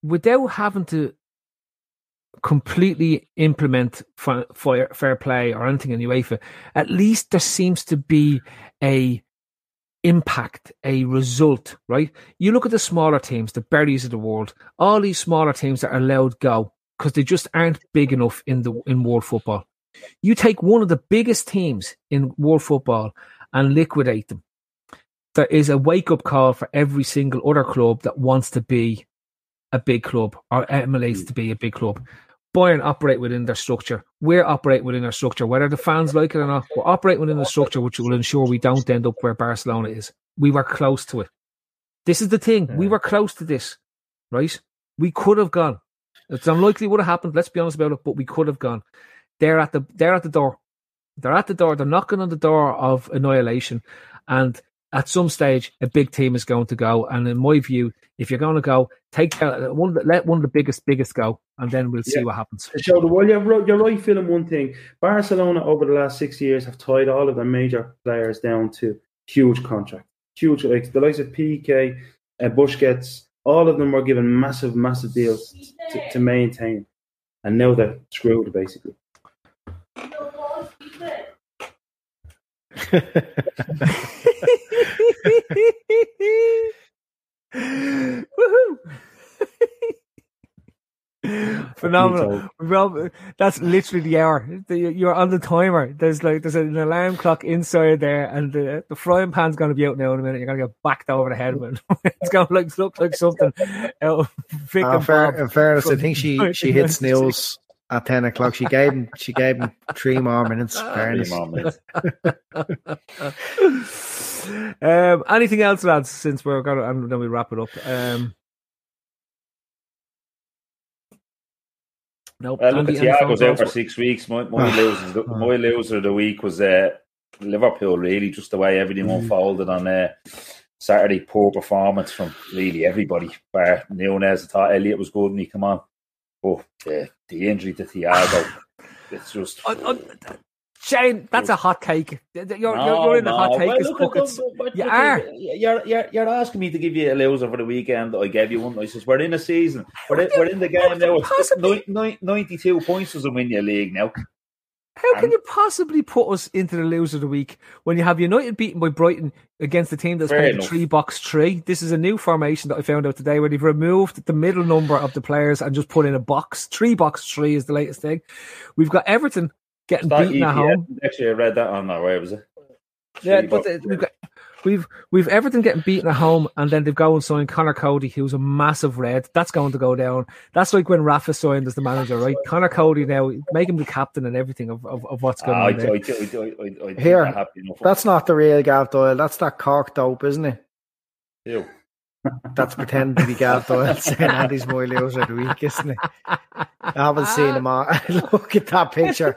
S1: without having to completely implement fair, fair play or anything in UEFA, at least there seems to be a impact, a result, right? You look at the smaller teams, the berries of the world, all these smaller teams that are allowed go because they just aren't big enough in the in world football. You take one of the biggest teams in world football and liquidate them. There is a wake up call for every single other club that wants to be a big club or emulates hmm. to be a big club. Bayern operate within their structure. We're operate within our structure. Whether the fans like it or not, we're operating within the structure which will ensure we don't end up where Barcelona is. We were close to it. This is the thing. We were close to this, right? We could have gone. It's unlikely it would have happened. Let's be honest about it, but we could have gone. They're at the they're at the door. They're at the door. They're knocking on the door of annihilation, and at some stage, a big team is going to go. And in my view, if you're going to go, take uh, one. Let one of the biggest biggest go, and then we'll see
S5: Yeah.
S1: what happens.
S5: show the world. You're right, you're right, Phil, in one thing. Barcelona over the last six years have tied all of their major players down to huge contracts. Huge, like the likes of Piqué, uh, Busquets, all of them were given massive, massive deals to, to maintain. And now they're screwed, basically.
S1: Woohoo! Phenomenal. Well, that's literally the hour. You're on the timer. There's like there's an alarm clock inside there, and the, the frying pan's going to be out now in a minute. You're going to get backed over the head, man. (laughs) it's going to like look like something out of Vic
S2: Uh,
S1: and
S2: fair, in fairness, I think she (laughs) she hit
S1: 1996.
S2: At ten o'clock. She gave him she gave him three more minutes. Fairness.
S3: Three more minutes.
S1: um, anything else, lads? Since we're going to, and then we wrap it up. Um, nope.
S3: Uh, look at
S1: Andy, any
S3: Thiago's out for six weeks. My, my, losers, my loser of the week was uh, Liverpool, really, just the way everything
S1: Mm.
S3: unfolded on uh, Saturday. Poor performance from really everybody. Bar Nunez, I thought Elliott was good and he come on. But uh, the injury to Thiago, it's just.
S1: Uh, uh, Shane, that's a hot take. You're, you're, you're in the
S3: no.
S1: hot take.
S3: Well, look
S1: buckets.
S3: them, but-
S1: You are.
S3: You're, you're, you're asking me to give you a loser for the weekend. I gave you one. I says, we're in a season. We're in, we're in the game now. It's
S1: Possibly.
S3: nine- nine- 92 points doesn't win your league now.
S1: How can you possibly put us into the loser of the week when you have United beaten by Brighton against a team that's
S3: Fair
S1: playing a
S3: enough.
S1: three box three? This is a new formation that I found out today where they've removed the middle number of the players and just put in a box. Three box three is the latest thing. We've got Everton getting
S3: That
S1: beaten at home.
S3: Actually, I read that on there. Where was it?
S1: Yeah, but the, we've got we've we've Everton getting beaten at home, and then they've gone and signed Conor Coady, who's a massive red. That's going to go down. That's like when Rafa signed as the manager, right? Conor Coady now make him the captain and everything of, of, of what's going
S3: I,
S1: on.
S3: I,
S1: there.
S3: I, I, I, I think
S2: Here,
S3: they're happy enough.
S2: That's not the real Gav Doyle. That's that Cork dope, isn't it?
S3: Ew. (laughs)
S2: That's pretending to be Gav Doyle (laughs) saying Andy's my loser of the week, isn't it? I haven't seen him on. (laughs) Look at that picture.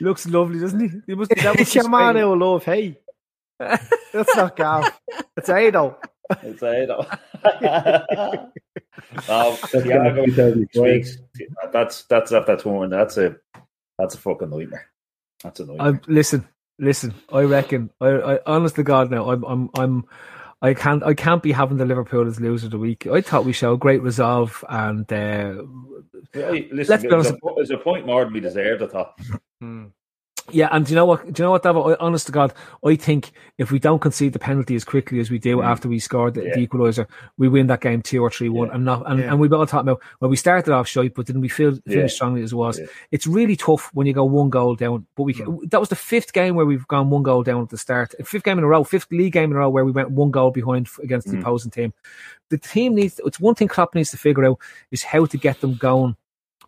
S1: Looks lovely, doesn't he? he must, that
S2: it's your man
S1: Spain.
S2: who love, hey. (laughs) That's not Gav. It's Ado.
S3: It's Ado. no, Thiago,
S5: 2012.
S3: six weeks. That's that's after tournament. That's a that's a fucking nightmare. That's a nightmare.
S1: I, listen, listen. I reckon. I, I, honest to God, now I'm, I'm, I'm. I can't. I can't be having the Liverpool as loser of the week. I thought we showed great resolve, and uh,
S3: Hey, listen,
S1: let's be
S3: there's,
S1: honest.
S3: a, there's a point more than we deserved. I thought.
S1: Yeah. And do you know what? Do you know what, David? I, honest to God, I think if we don't concede the penalty as quickly as we do after we scored the,
S3: Mm. Yeah.
S1: the equaliser, we win that game two or three one.
S3: Yeah.
S1: And not. And,
S2: Yeah.
S1: and we've all talked about well, we started off shite, but then we feel
S3: Yeah.
S1: strongly as it was. It's really tough when you go one goal down. But we
S3: Mm.
S1: that was the fifth game where we've gone one goal down at the start. Fifth game in a row, fifth league game in a row where we went one goal behind against the
S3: Mm.
S1: opposing team. The team needs. It's one thing Klopp needs to figure out is how to get them going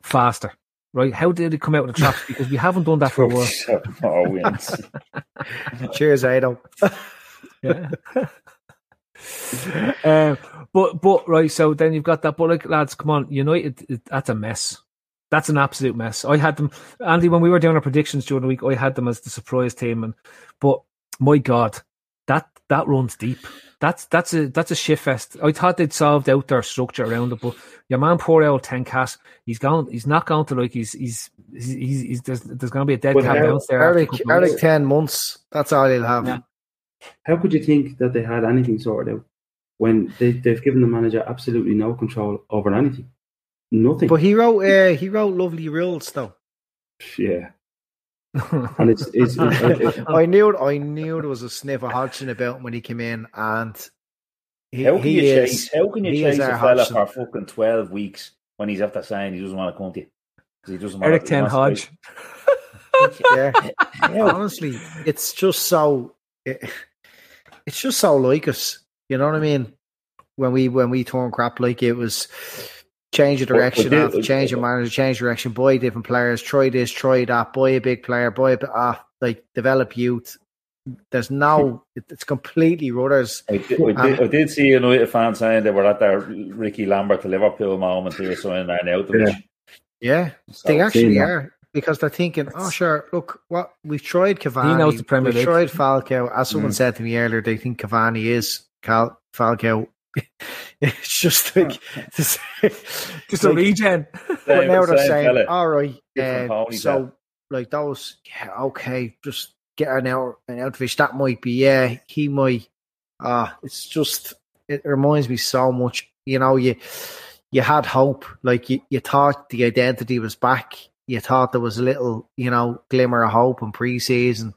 S1: faster. Right? How did it come out of the traps? Because we haven't done that for a while. (laughs)
S3: Four wins. (laughs)
S2: Cheers, Ado.
S1: Yeah. (laughs) um, but but right, so then you've got that. But like lads, come on, United, it, that's a mess. That's an absolute mess. I had them, Andy, when we were doing our predictions during the week. I had them as the surprise team, and but my God, that that runs deep. That's that's a that's a shit fest. I thought they'd solved out their structure around it, but your man poor old ten Hag, he's gone. He's not going to like he's he's he's, he's, he's there's, there's going to be a dead
S5: Well,
S1: cat
S5: how-
S1: bounce there. after a
S2: Erik,
S1: couple of
S2: Erik,
S1: months.
S2: ten months. That's all he'll have.
S1: Yeah.
S5: How could you think that they had anything sorted out when they, they've given the manager absolutely no control over anything? Nothing.
S2: But he wrote, uh, he wrote lovely rules though.
S5: yeah. And it's, it's, it's, (laughs) it's
S2: I knew, I knew there was a sniff of Hodgson about him when he came in, and he,
S3: How can
S2: he
S3: you
S2: is,
S3: chase? How can you
S2: he
S3: chase a fella
S2: Hodgson.
S3: for fucking twelve weeks when he's after saying he doesn't want to come to you? 'Cause He doesn't want
S1: Erik
S3: to,
S1: Ten Hodge. (laughs) (laughs)
S2: yeah. honestly, it's just so it, it's just so like us. You know what I mean? When we when we turn crap like it was change of
S3: But- but
S2: direction
S3: did-
S2: after change of manager, change direction, buy different players, try this, try that, buy a big player, buy a bit ah, like develop youth. There's no it's completely rudders.
S3: I did, I, did, I did see a United fan saying they were at their Ricky Lambert to Liverpool moment here, so in and out of
S5: Yeah.
S3: it.
S2: Yeah.
S3: So,
S2: They actually are because they're thinking, oh sure, look, what we've tried Cavani,
S1: He knows the Premier
S2: we've
S1: League.
S2: tried Falcao. As someone
S5: Mm.
S2: said to me earlier, they think Cavani is Cal- Falcao. (laughs) (laughs) it's just like (laughs) this, (laughs)
S1: Just a
S2: like,
S1: regen.
S2: But now they're saying, all right,
S3: Different
S2: uh,
S3: ponytail.
S2: so like those, yeah, okay, just get an out an outfish. That might be, yeah, he might. Ah, it's just it reminds me so much. You know, you you had hope, like you, you thought the identity was back. You thought there was a little, you know, glimmer of hope in pre-season.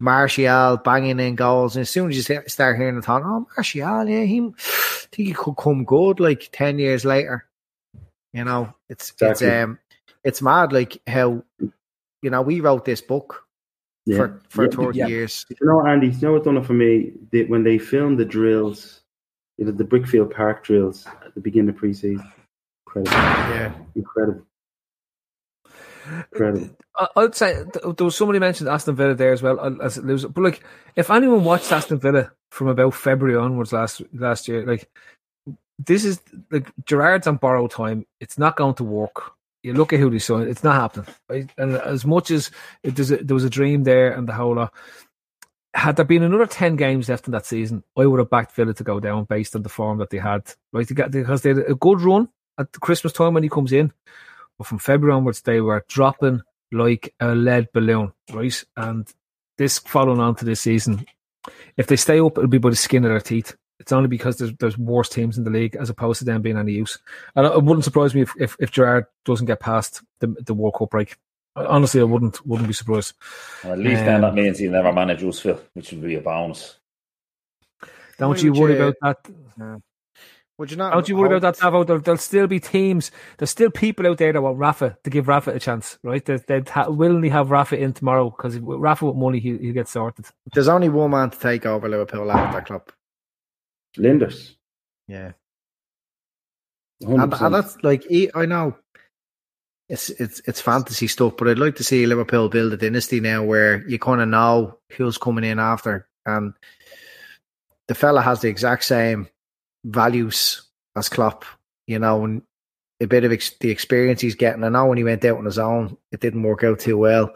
S2: Martial banging in goals, and as soon as you start hearing the thought, oh Martial, yeah, he I think he could come good. Like ten years later, you know, it's
S5: Exactly.
S2: it's um it's mad. Like how you know we wrote this book
S5: yeah.
S2: for for
S5: Yeah,
S1: yeah.
S2: years.
S5: You know, Andy, you know what done it for me? They, when they filmed the drills, you know, the Brickfield Park drills at the beginning of pre-season. Incredible.
S2: Yeah,
S5: Incredible. Incredible.
S1: I'd say there was somebody mentioned Aston Villa there as well uh, as loser. But like, if anyone watched Aston Villa from about February onwards last last year, like this is like Gerrard's on borrowed time. It's not going to work. You look at who they signed; it's not happening. Right? And as much as it, there was a dream there and the whole lot, had there been another ten games left in that season, I would have backed Villa to go down based on the form that they had. Right, they got, because they had a good run at Christmas time when he comes in, but from February onwards they were dropping like a lead balloon, right? And this following on to this season, if they stay up, it'll be by the skin of their teeth. It's only because there's there's worse teams in the league as opposed to them being any use. And it wouldn't surprise me if, if, if Gerrard doesn't get past the the World Cup break. Honestly, I wouldn't wouldn't be surprised.
S3: Well, at least then
S1: Um,
S3: that means he'll never manage us, Phil, which would be a bonus.
S1: Don't you worry
S2: you-
S1: about that.
S2: Would you not?
S1: Don't you worry about that, Davo. There'll, there'll still be teams. There's still people out there that want Rafa to give Rafa a chance, right? They, they'd ha- willingly have Rafa in tomorrow because Rafa with money, he, he'll get sorted.
S2: There's only one man to take over Liverpool out of that club.
S5: Lijnders.
S2: Yeah, and, and that's like I know it's it's it's fantasy stuff, but I'd like to see Liverpool build a dynasty now where you kind of know who's coming in after, and the fella has the exact same values as Klopp, you know, and a bit of ex- the experience he's getting. I know when he went out on his own, it didn't work out too well,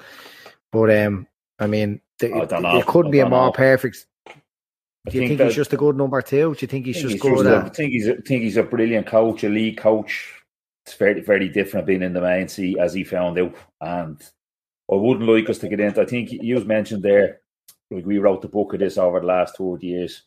S2: but um, I mean, the,
S3: I don't know.
S2: it couldn't
S3: I
S2: be a more
S3: know.
S2: perfect.
S3: I
S2: Do you think, he's
S3: that-
S2: just a good number two? Do you think he's
S3: I
S2: just
S3: think
S2: good
S3: a- I think he's a, think he's a brilliant coach, a league coach. It's very very different being in the main seat as he found out. And I wouldn't like us to get into. I think you was mentioned there. Like we wrote the book of this over the last two years.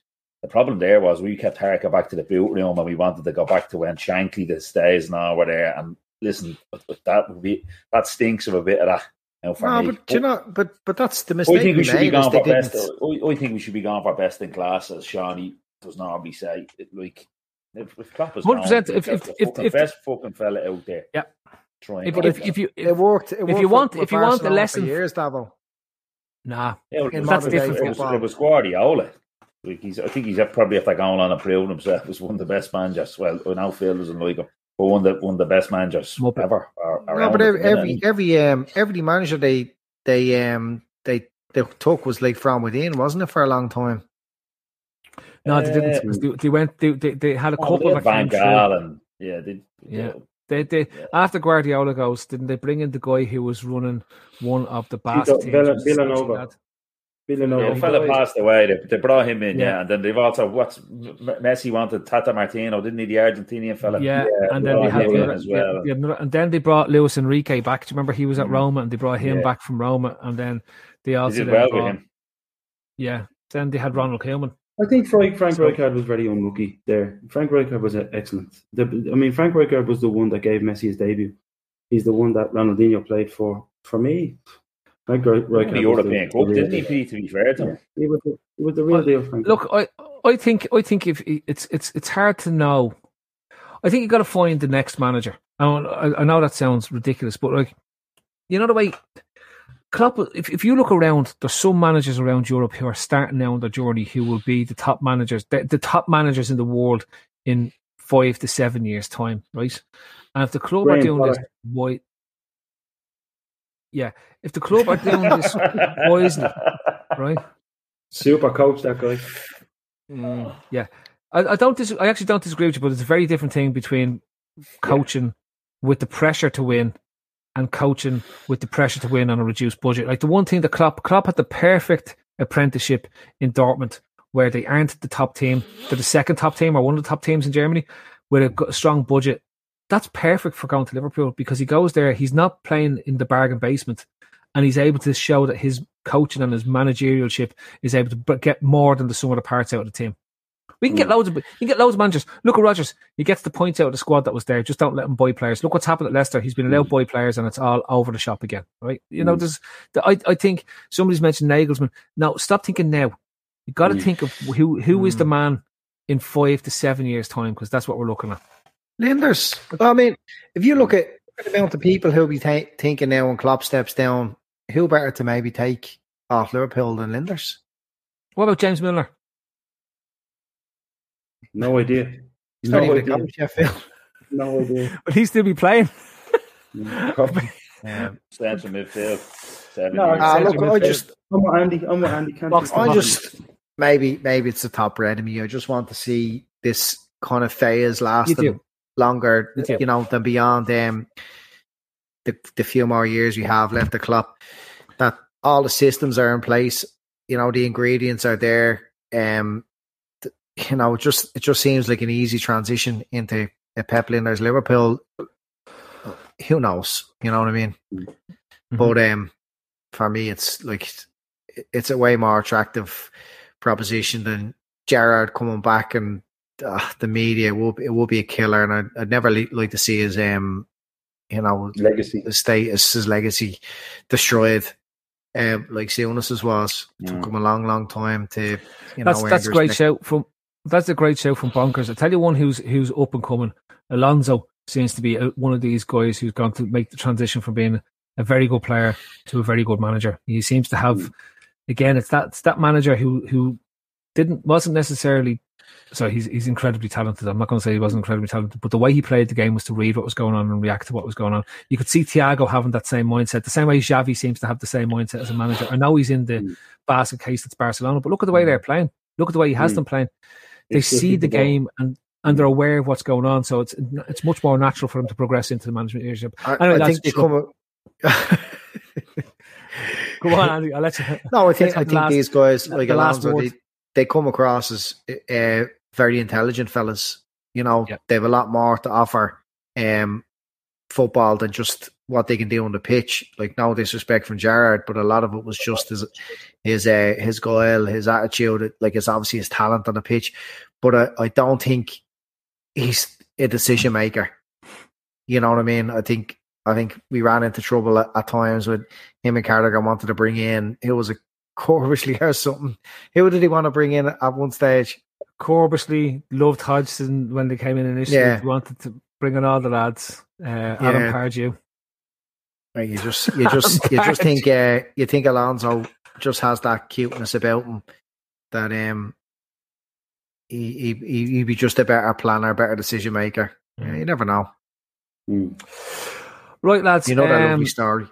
S3: The problem there was we kept harking back to the boot room and we wanted to go back to when Shankly the stays now were there. And listen, but that would be that stinks of a bit of that. You know, for
S2: No,
S3: me.
S2: but do you know, but but that's the
S3: I
S2: mistake
S3: think we should be going for best.
S2: didn't-
S3: I, I think we should be going for best in class, as Shawnee does normally say. It, like if, if Klopp is
S1: 100%,
S3: gone,
S1: if-
S3: the-
S1: if-
S3: the
S1: if-
S3: fucking
S1: if-
S3: best fucking fella out there.
S1: Yeah.
S3: Trying.
S1: If,
S3: to
S1: if,
S3: get
S1: if you
S2: It worked. It
S1: if you want- if you want a lesson-
S2: for years, Davo.
S1: nah,
S3: Yeah, well,
S2: in
S1: that's
S3: it
S1: different
S3: It was,
S2: football.
S3: it was Guardiola. Like he's, I think he's probably after going on and proving himself as one of the best managers. Well, I know Phil doesn't like him, but one of the one of the best managers
S1: Muppet.
S3: ever. Are,
S2: No, but every every every um every manager they they um they they took was like from within, wasn't it, for a long time?
S1: No, they didn't.
S3: Uh,
S1: 'cause They, they went. They, they, they had a
S3: Oh,
S1: couple of
S3: had Van Gaal and yeah, they,
S1: Yeah. They, they after Guardiola goes, didn't they bring in the guy who was running one of the basket teams?
S5: Villa-
S1: which is
S5: Vilanova.
S1: Lad?
S5: Vilanova.
S3: Yeah, the fella passed away. They, they brought him in, yeah.
S1: Yeah.
S3: and then they've also what's Messi wanted Tata Martino, didn't he? The Argentinian fella.
S1: Yeah,
S5: Yeah,
S1: and then they
S3: brought
S1: had
S3: him
S1: the
S3: as well.
S1: yeah, the and then they brought Luis Enrique back. Do you remember he was at
S3: Mhm.
S1: Roma and they brought him
S3: Yeah.
S1: back from Roma, and then they
S3: He
S1: also
S3: did
S1: then
S3: well with
S1: brought-
S3: him.
S1: Yeah, then they had Ronald Koeman.
S5: I think Frank Frank
S1: So-
S5: Rijkaard was very unlucky there. Frank Rijkaard was uh, excellent. The, I mean, Frank Rijkaard was the one that gave Messi his debut. He's the one that Ronaldinho played for. For me, Frank Ri-
S3: Won the European Cup, didn't he? Pete, To be fair to him,
S5: He was the, he was the real
S1: Well,
S5: deal. Frank.
S1: Look, I I think I think if it's it's it's hard to know. I think you got to find the next manager. I, don't- I I know that sounds ridiculous, but like you know the way Klopp. If if you look around, there's some managers around Europe who are starting now on their journey who will be the top managers, the, the top managers in the world in five to seven years' time, right? And if the club are
S5: Graham
S1: doing this, why? Yeah, if the club are doing this wisely, right?
S5: Super coach, that guy.
S1: Mm, yeah, I, I don't. Dis- I actually don't disagree with you, but it's a very different thing between coaching with the pressure to win and coaching with the pressure to win on a reduced budget. Like the one thing that Klopp, Klopp had the perfect apprenticeship in Dortmund, where they aren't the top team, they're the second top team or one of the top teams in Germany with a strong budget. That's perfect for going to Liverpool because he goes there. He's not playing in the bargain basement, and he's able to show that his coaching and his managerialship is able to get more than the sum of the parts out of the team. We can get loads of you can get loads of managers. Look at Rodgers; he gets the points out of the squad that was there. Just don't let him buy players. Look what's happened at Leicester; he's been allowed to buy players, and it's all over the shop again. Right? You know, mm. there's. I I think somebody's mentioned Nagelsmann. Now, stop thinking now. You got to mm. think of who who is the man in five to seven years' time because that's what we're looking at.
S2: Lijnders. I mean, if you look at the amount of people who'll be ta- thinking now when Klopp steps down, who better to maybe take off Liverpool than Lijnders?
S1: What about James Milner?
S5: No idea.
S2: He's
S5: no
S2: not even a
S5: idea.
S2: coach, I feel.
S5: No idea. (laughs)
S1: Will he still be playing?
S5: Mm, Probably.
S3: central midfield. Seven
S5: No,
S3: years.
S5: Central
S2: look, I just,
S5: I'm with Andy. I'm with Andy. Can't
S1: Box
S5: think
S1: to
S5: of
S2: I just, maybe, maybe it's the top red of me. I just want to see this kind of phase lasting
S1: do.
S2: Longer, you know, than beyond um, the the few more years we have left the club. That all the systems are in place, you know, the ingredients are there. Um, you know, it just it just seems like an easy transition into a Pep Lijnders Liverpool. Who knows? You know what I mean?
S1: Mm-hmm.
S2: But um, for me, it's like it's a way more attractive proposition than Gerrard coming back and uh, the media. It will it will be a killer, and I'd, I'd never li- like to see his um, you know,
S5: Legacy.
S2: the status, his legacy destroyed. Um, like Souness's was took
S3: Mm.
S2: him a long, long time to you
S1: that's
S2: know.
S1: that's a great
S2: respect.
S1: shout from that's a great show from Bonkers. I tell you one who's who's up and coming. Alonso seems to be a, one of these guys who's going to make the transition from being a very good player to a very good manager. He seems to have again it's that it's that manager who who didn't wasn't necessarily so he's he's incredibly talented. I'm not going to say he wasn't incredibly talented, but the way he played the game was to read what was going on and react to what was going on. You could see Thiago having that same mindset, the same way Xavi seems to have the same mindset as a manager. I know he's in the basket case that's Barcelona, but look at the way they're playing. Look at the way he has
S5: Mm.
S1: them playing. They
S5: It's
S1: see the game and and they're aware of what's going on, so it's it's much more natural for them to progress into the management leadership.
S2: I,
S1: Anyway,
S2: I
S1: that's
S2: think they come. (laughs)
S1: Go on, Andy. I'll let you.
S2: No, I (laughs) think I think
S1: last-
S2: these guys
S1: the
S2: like
S1: last
S2: Alonso, they, they come across as uh, very intelligent fellas. You know,
S1: Yeah.
S2: they have a lot more to offer um, football than just what they can do on the pitch. Like no disrespect from Gerrard, but a lot of it was just his his uh, his goal, his attitude. Like it's obviously his talent on the pitch, but I, I don't think he's a decision maker. You know what I mean? I think I think we ran into trouble at, at times with him and Carragher wanted to bring in. It was a Corbishley or (laughs) something. Who did he want to bring in at one stage?
S1: Corbishley loved Hodgson when they came in initially.
S2: Yeah.
S1: He wanted to bring in all the lads. Uh, Adam
S2: Yeah.
S1: Pardew.
S2: Like you just (laughs) you just you just think uh, you think Alonso just has that cuteness about him that um he he he- he'd be just a better planner, better decision maker. Yeah, you never know.
S5: Mm.
S1: Right, lads.
S2: You know that
S1: um,
S2: lovely story.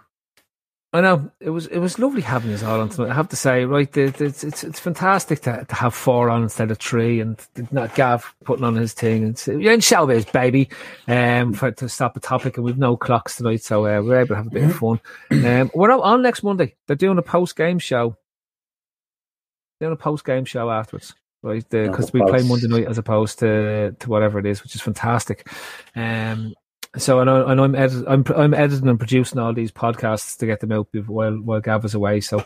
S1: I know it was it was lovely having you all on tonight. I have to say, right, the, it's, it's it's fantastic to, to have four on instead of three, and not Gav putting on his thing. And so, you're in showbiz, baby, um, for to stop the topic, and we've no clocks tonight, so uh, we're able to have a bit of fun. Um, we're out on next Monday. They're doing a post game show. Doing a post game show afterwards, right? Because we play. Monday night as opposed to to whatever it is, which is fantastic. Um, so know, I know I'm, edit, I'm I'm editing and producing all these podcasts to get them out while while Gav is away. So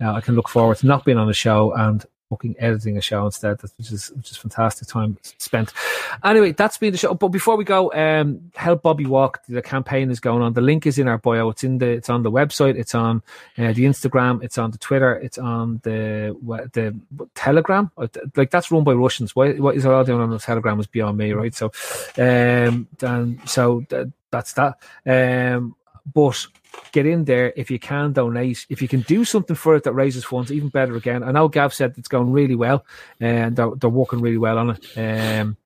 S1: uh, I can look forward to not being on the show and fucking editing a show instead, which is which is fantastic time spent. Anyway, that's been the show. But before we go, um, help Bobby walk. The campaign is going on. The link is in our bio. It's in the it's on the website. It's on uh, the Instagram. It's on the Twitter. It's on the the Telegram. Uh, Like that's run by Russians. Why what is all doing on the Telegram is beyond me, right? So, um, then so th- that's that. Um, but get in there if you can donate. If you can do something for it that raises funds, even better. Again, I know Gav said it's going really well, and they're, they're working really well on it. Um,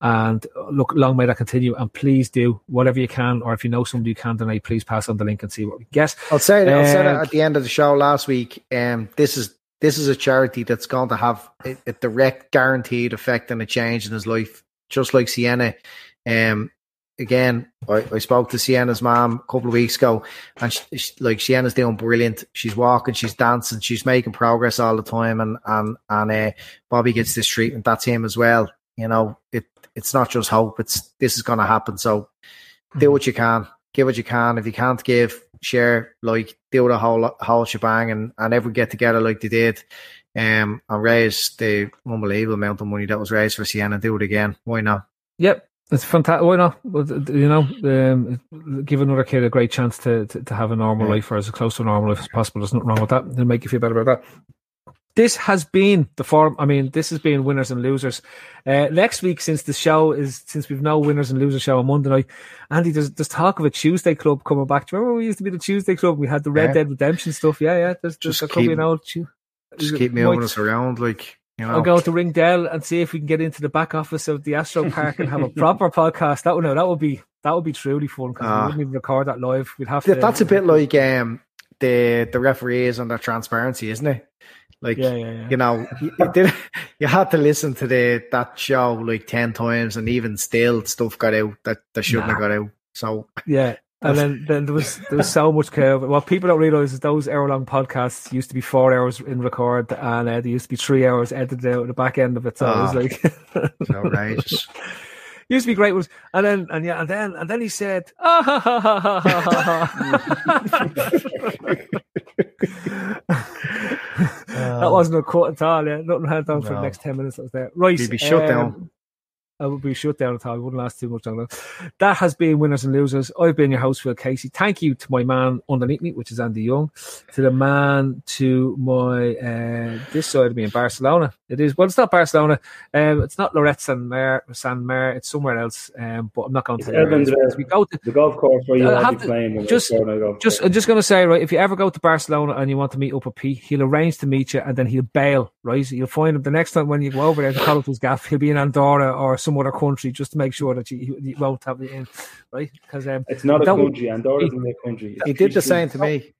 S1: and look, long may that continue. And please do whatever you can, or if you know somebody who can donate, please pass on the link and see what we get.
S2: I'll say that. I'll say that
S1: Um,
S2: at the end of the show last week. Um, this is this is a charity that's going to have a, a direct, guaranteed effect and a change in his life, just like Sienna. Um, again, I, I spoke to Sienna's mom a couple of weeks ago, and she, she- like Sienna's doing brilliant. She's walking, she's dancing, she's making progress all the time, and and and uh, Bobby gets this treatment. That's him as well. You know, it it's not just hope. It's this is going to happen. So do what you can, give what you can. If you can't give, share, like do the whole whole shebang, and and everyone get together like they did, um, and raise the unbelievable amount of money that was raised for Sienna. Do it again. Why not?
S1: Yep. It's fantastic. Why not? You know, um, give another kid a great chance to, to, to have a normal
S2: Yeah.
S1: life or as close to a normal life as possible. There's nothing wrong with that. It'll make you feel better about that. This has been the form. I mean, this has been winners and losers. Uh, next week, since the show is since we've no winners and losers show on Monday night, Andy, there's there's talk of a Tuesday club coming back. Do you remember when we used to be the Tuesday club? We had the Red
S2: Yeah.
S1: Dead Redemption stuff. Yeah, yeah. There's, there's
S2: Just
S1: there could be
S2: keep-
S1: an old.
S2: Just keep moving us around, like you know.
S1: I'll go to Ringdell and see if we can get into the back office of the Astro Park and have a (laughs) proper podcast. That would no, that would be that would be truly fun because
S2: Ah.
S1: we wouldn't even record that live. We'd have
S2: Yeah,
S1: to.
S2: that's a bit like um the the referees and their transparency, isn't it? Like
S1: Yeah, yeah, yeah.
S2: you know, you, you did (laughs) you had to listen to the that show like ten times, and even still stuff got out that that shouldn't have got out. So
S1: Yeah. And then, then there was (laughs) there was so much chaos. What people don't realize is those hour long podcasts used to be four hours in record, and uh, they used to be three hours edited out at the back end of it. So it was
S2: Ah.
S1: like (laughs)
S2: it's outrageous. (laughs)
S1: used to be great. Was and then and yeah, and then and then he said, ha, ha, ha, ha, ha, ha, ha." that wasn't a quote at all. Yeah, nothing had done for the next ten minutes. That was there. Right,
S2: You'd be shut
S1: um,
S2: down.
S1: I would be shut down at all. It wouldn't last too much longer. That has been winners and losers. I've been your host, Phil Casey. Thank you to my man underneath me, which is Andy Young. To the man to my uh, this side of me in Barcelona. It is well, it's not Barcelona. Um, it's not Lorette San Mer, San Mer. It's somewhere else. Um, but I'm not going to
S5: It's
S1: tell you. where it is,
S5: Evans, uh,
S1: because We go to
S5: The golf course where you
S1: I
S5: have to
S1: to-
S5: be playing.
S1: just-
S5: going to
S1: just. I'm just gonna say, right, if you ever go to Barcelona and you want to meet up with Pete, he'll arrange to meet you and then he'll bail, right? You'll find him the next time when you go over there to College's Gaff, he'll be in Andorra or some other country just to make sure that you, you won't have it in, right? Because um,
S5: it's not a country. Andorra isn't a country. It's
S2: He did the same to me.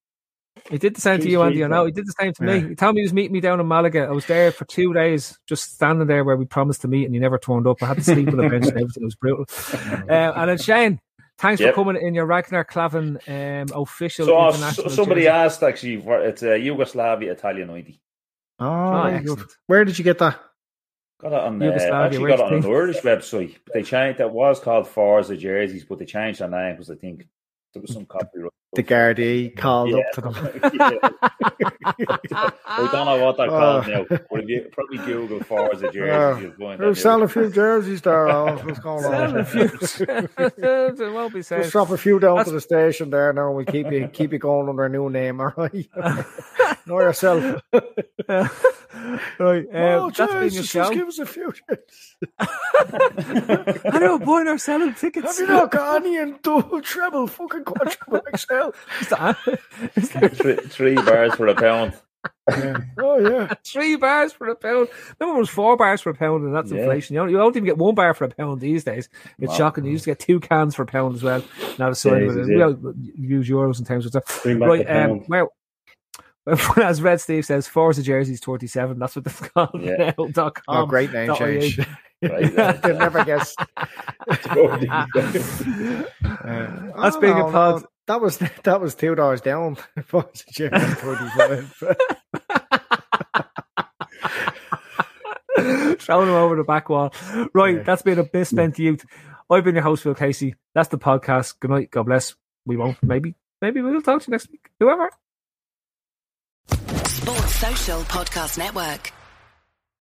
S1: He did the same to you, Andy. I know he did the same to
S2: Yeah.
S1: me. He told me he was meeting me down in Malaga. I was there for two days, just standing there where we promised to meet, and he never turned up. I had to sleep on the bench and everything. It was brutal. (laughs) Uh, and then Shane, thanks
S3: Yep.
S1: for coming in your Ragnar Klavan um, official
S3: So uh,
S1: international.
S3: so- somebody
S1: jersey.
S3: asked actually, for, it's a Yugoslavia Italian ID.
S2: Oh,
S1: Oh,
S2: very
S1: excellent.
S2: good. Where did you get that?
S3: Got it on uh,
S1: Yugoslavia,
S3: actually got it on
S1: the
S3: an Irish website. But they changed that was called Forza jerseys, but they changed their name because I think there was some (laughs) copyright.
S2: The Gardaí called
S3: Yeah.
S2: up to them.
S3: Yeah. I don't know what they're called
S2: Oh.
S3: now. But if you probably Google Forza jerseys,
S2: Yeah.
S3: you'll find
S2: We're
S3: that.
S2: selling a few jerseys there. Alex. What's going
S1: Selling a few. it won't be said.
S2: Just drop a few down
S1: That's-
S2: to the station there now. and We'll keep you keep you going under a new name, all right? (laughs) know yourself.
S1: right,
S2: Oh,
S1: um, that's been your show.
S2: give us a few. (laughs)
S1: I know, boy, they're selling tickets.
S2: Have you not got any in double, treble, fucking quadruple XL?
S1: Is that- is that-
S3: three, three bars for a pound.
S2: Yeah. Oh yeah.
S1: Three bars for a pound. Remember, it was four bars for a pound, and that's
S3: Yeah.
S1: inflation. You don't, you don't even get one bar for a pound these days. It's
S3: Wow.
S1: shocking. You used to get two cans for a pound as well. Now the side of
S5: Jesus,
S1: it.
S5: yeah.
S1: We don't use euros in terms of stuff. Right, um, well, (laughs) as Red Steve says, Forza jerseys twenty seven. That's what they've called
S3: Yeah.
S1: now. Dot com.
S2: Oh, great name change.
S1: IE. (laughs)
S3: Right.
S2: They'll never guess. (laughs)
S5: Totally.
S1: That's
S2: Oh,
S1: being
S2: no,
S1: a pod.
S2: No, That was (laughs) that was two dollars down. (laughs) for the gym at 45.
S1: Throwing him over the back wall. Right,
S2: Yeah.
S1: that's been a bit spent youth. I've been your host, Phil Casey. That's the podcast. Good night. God bless. We won't. Maybe. Maybe we'll talk to you next week. Whoever.
S6: Sports Social Podcast Network.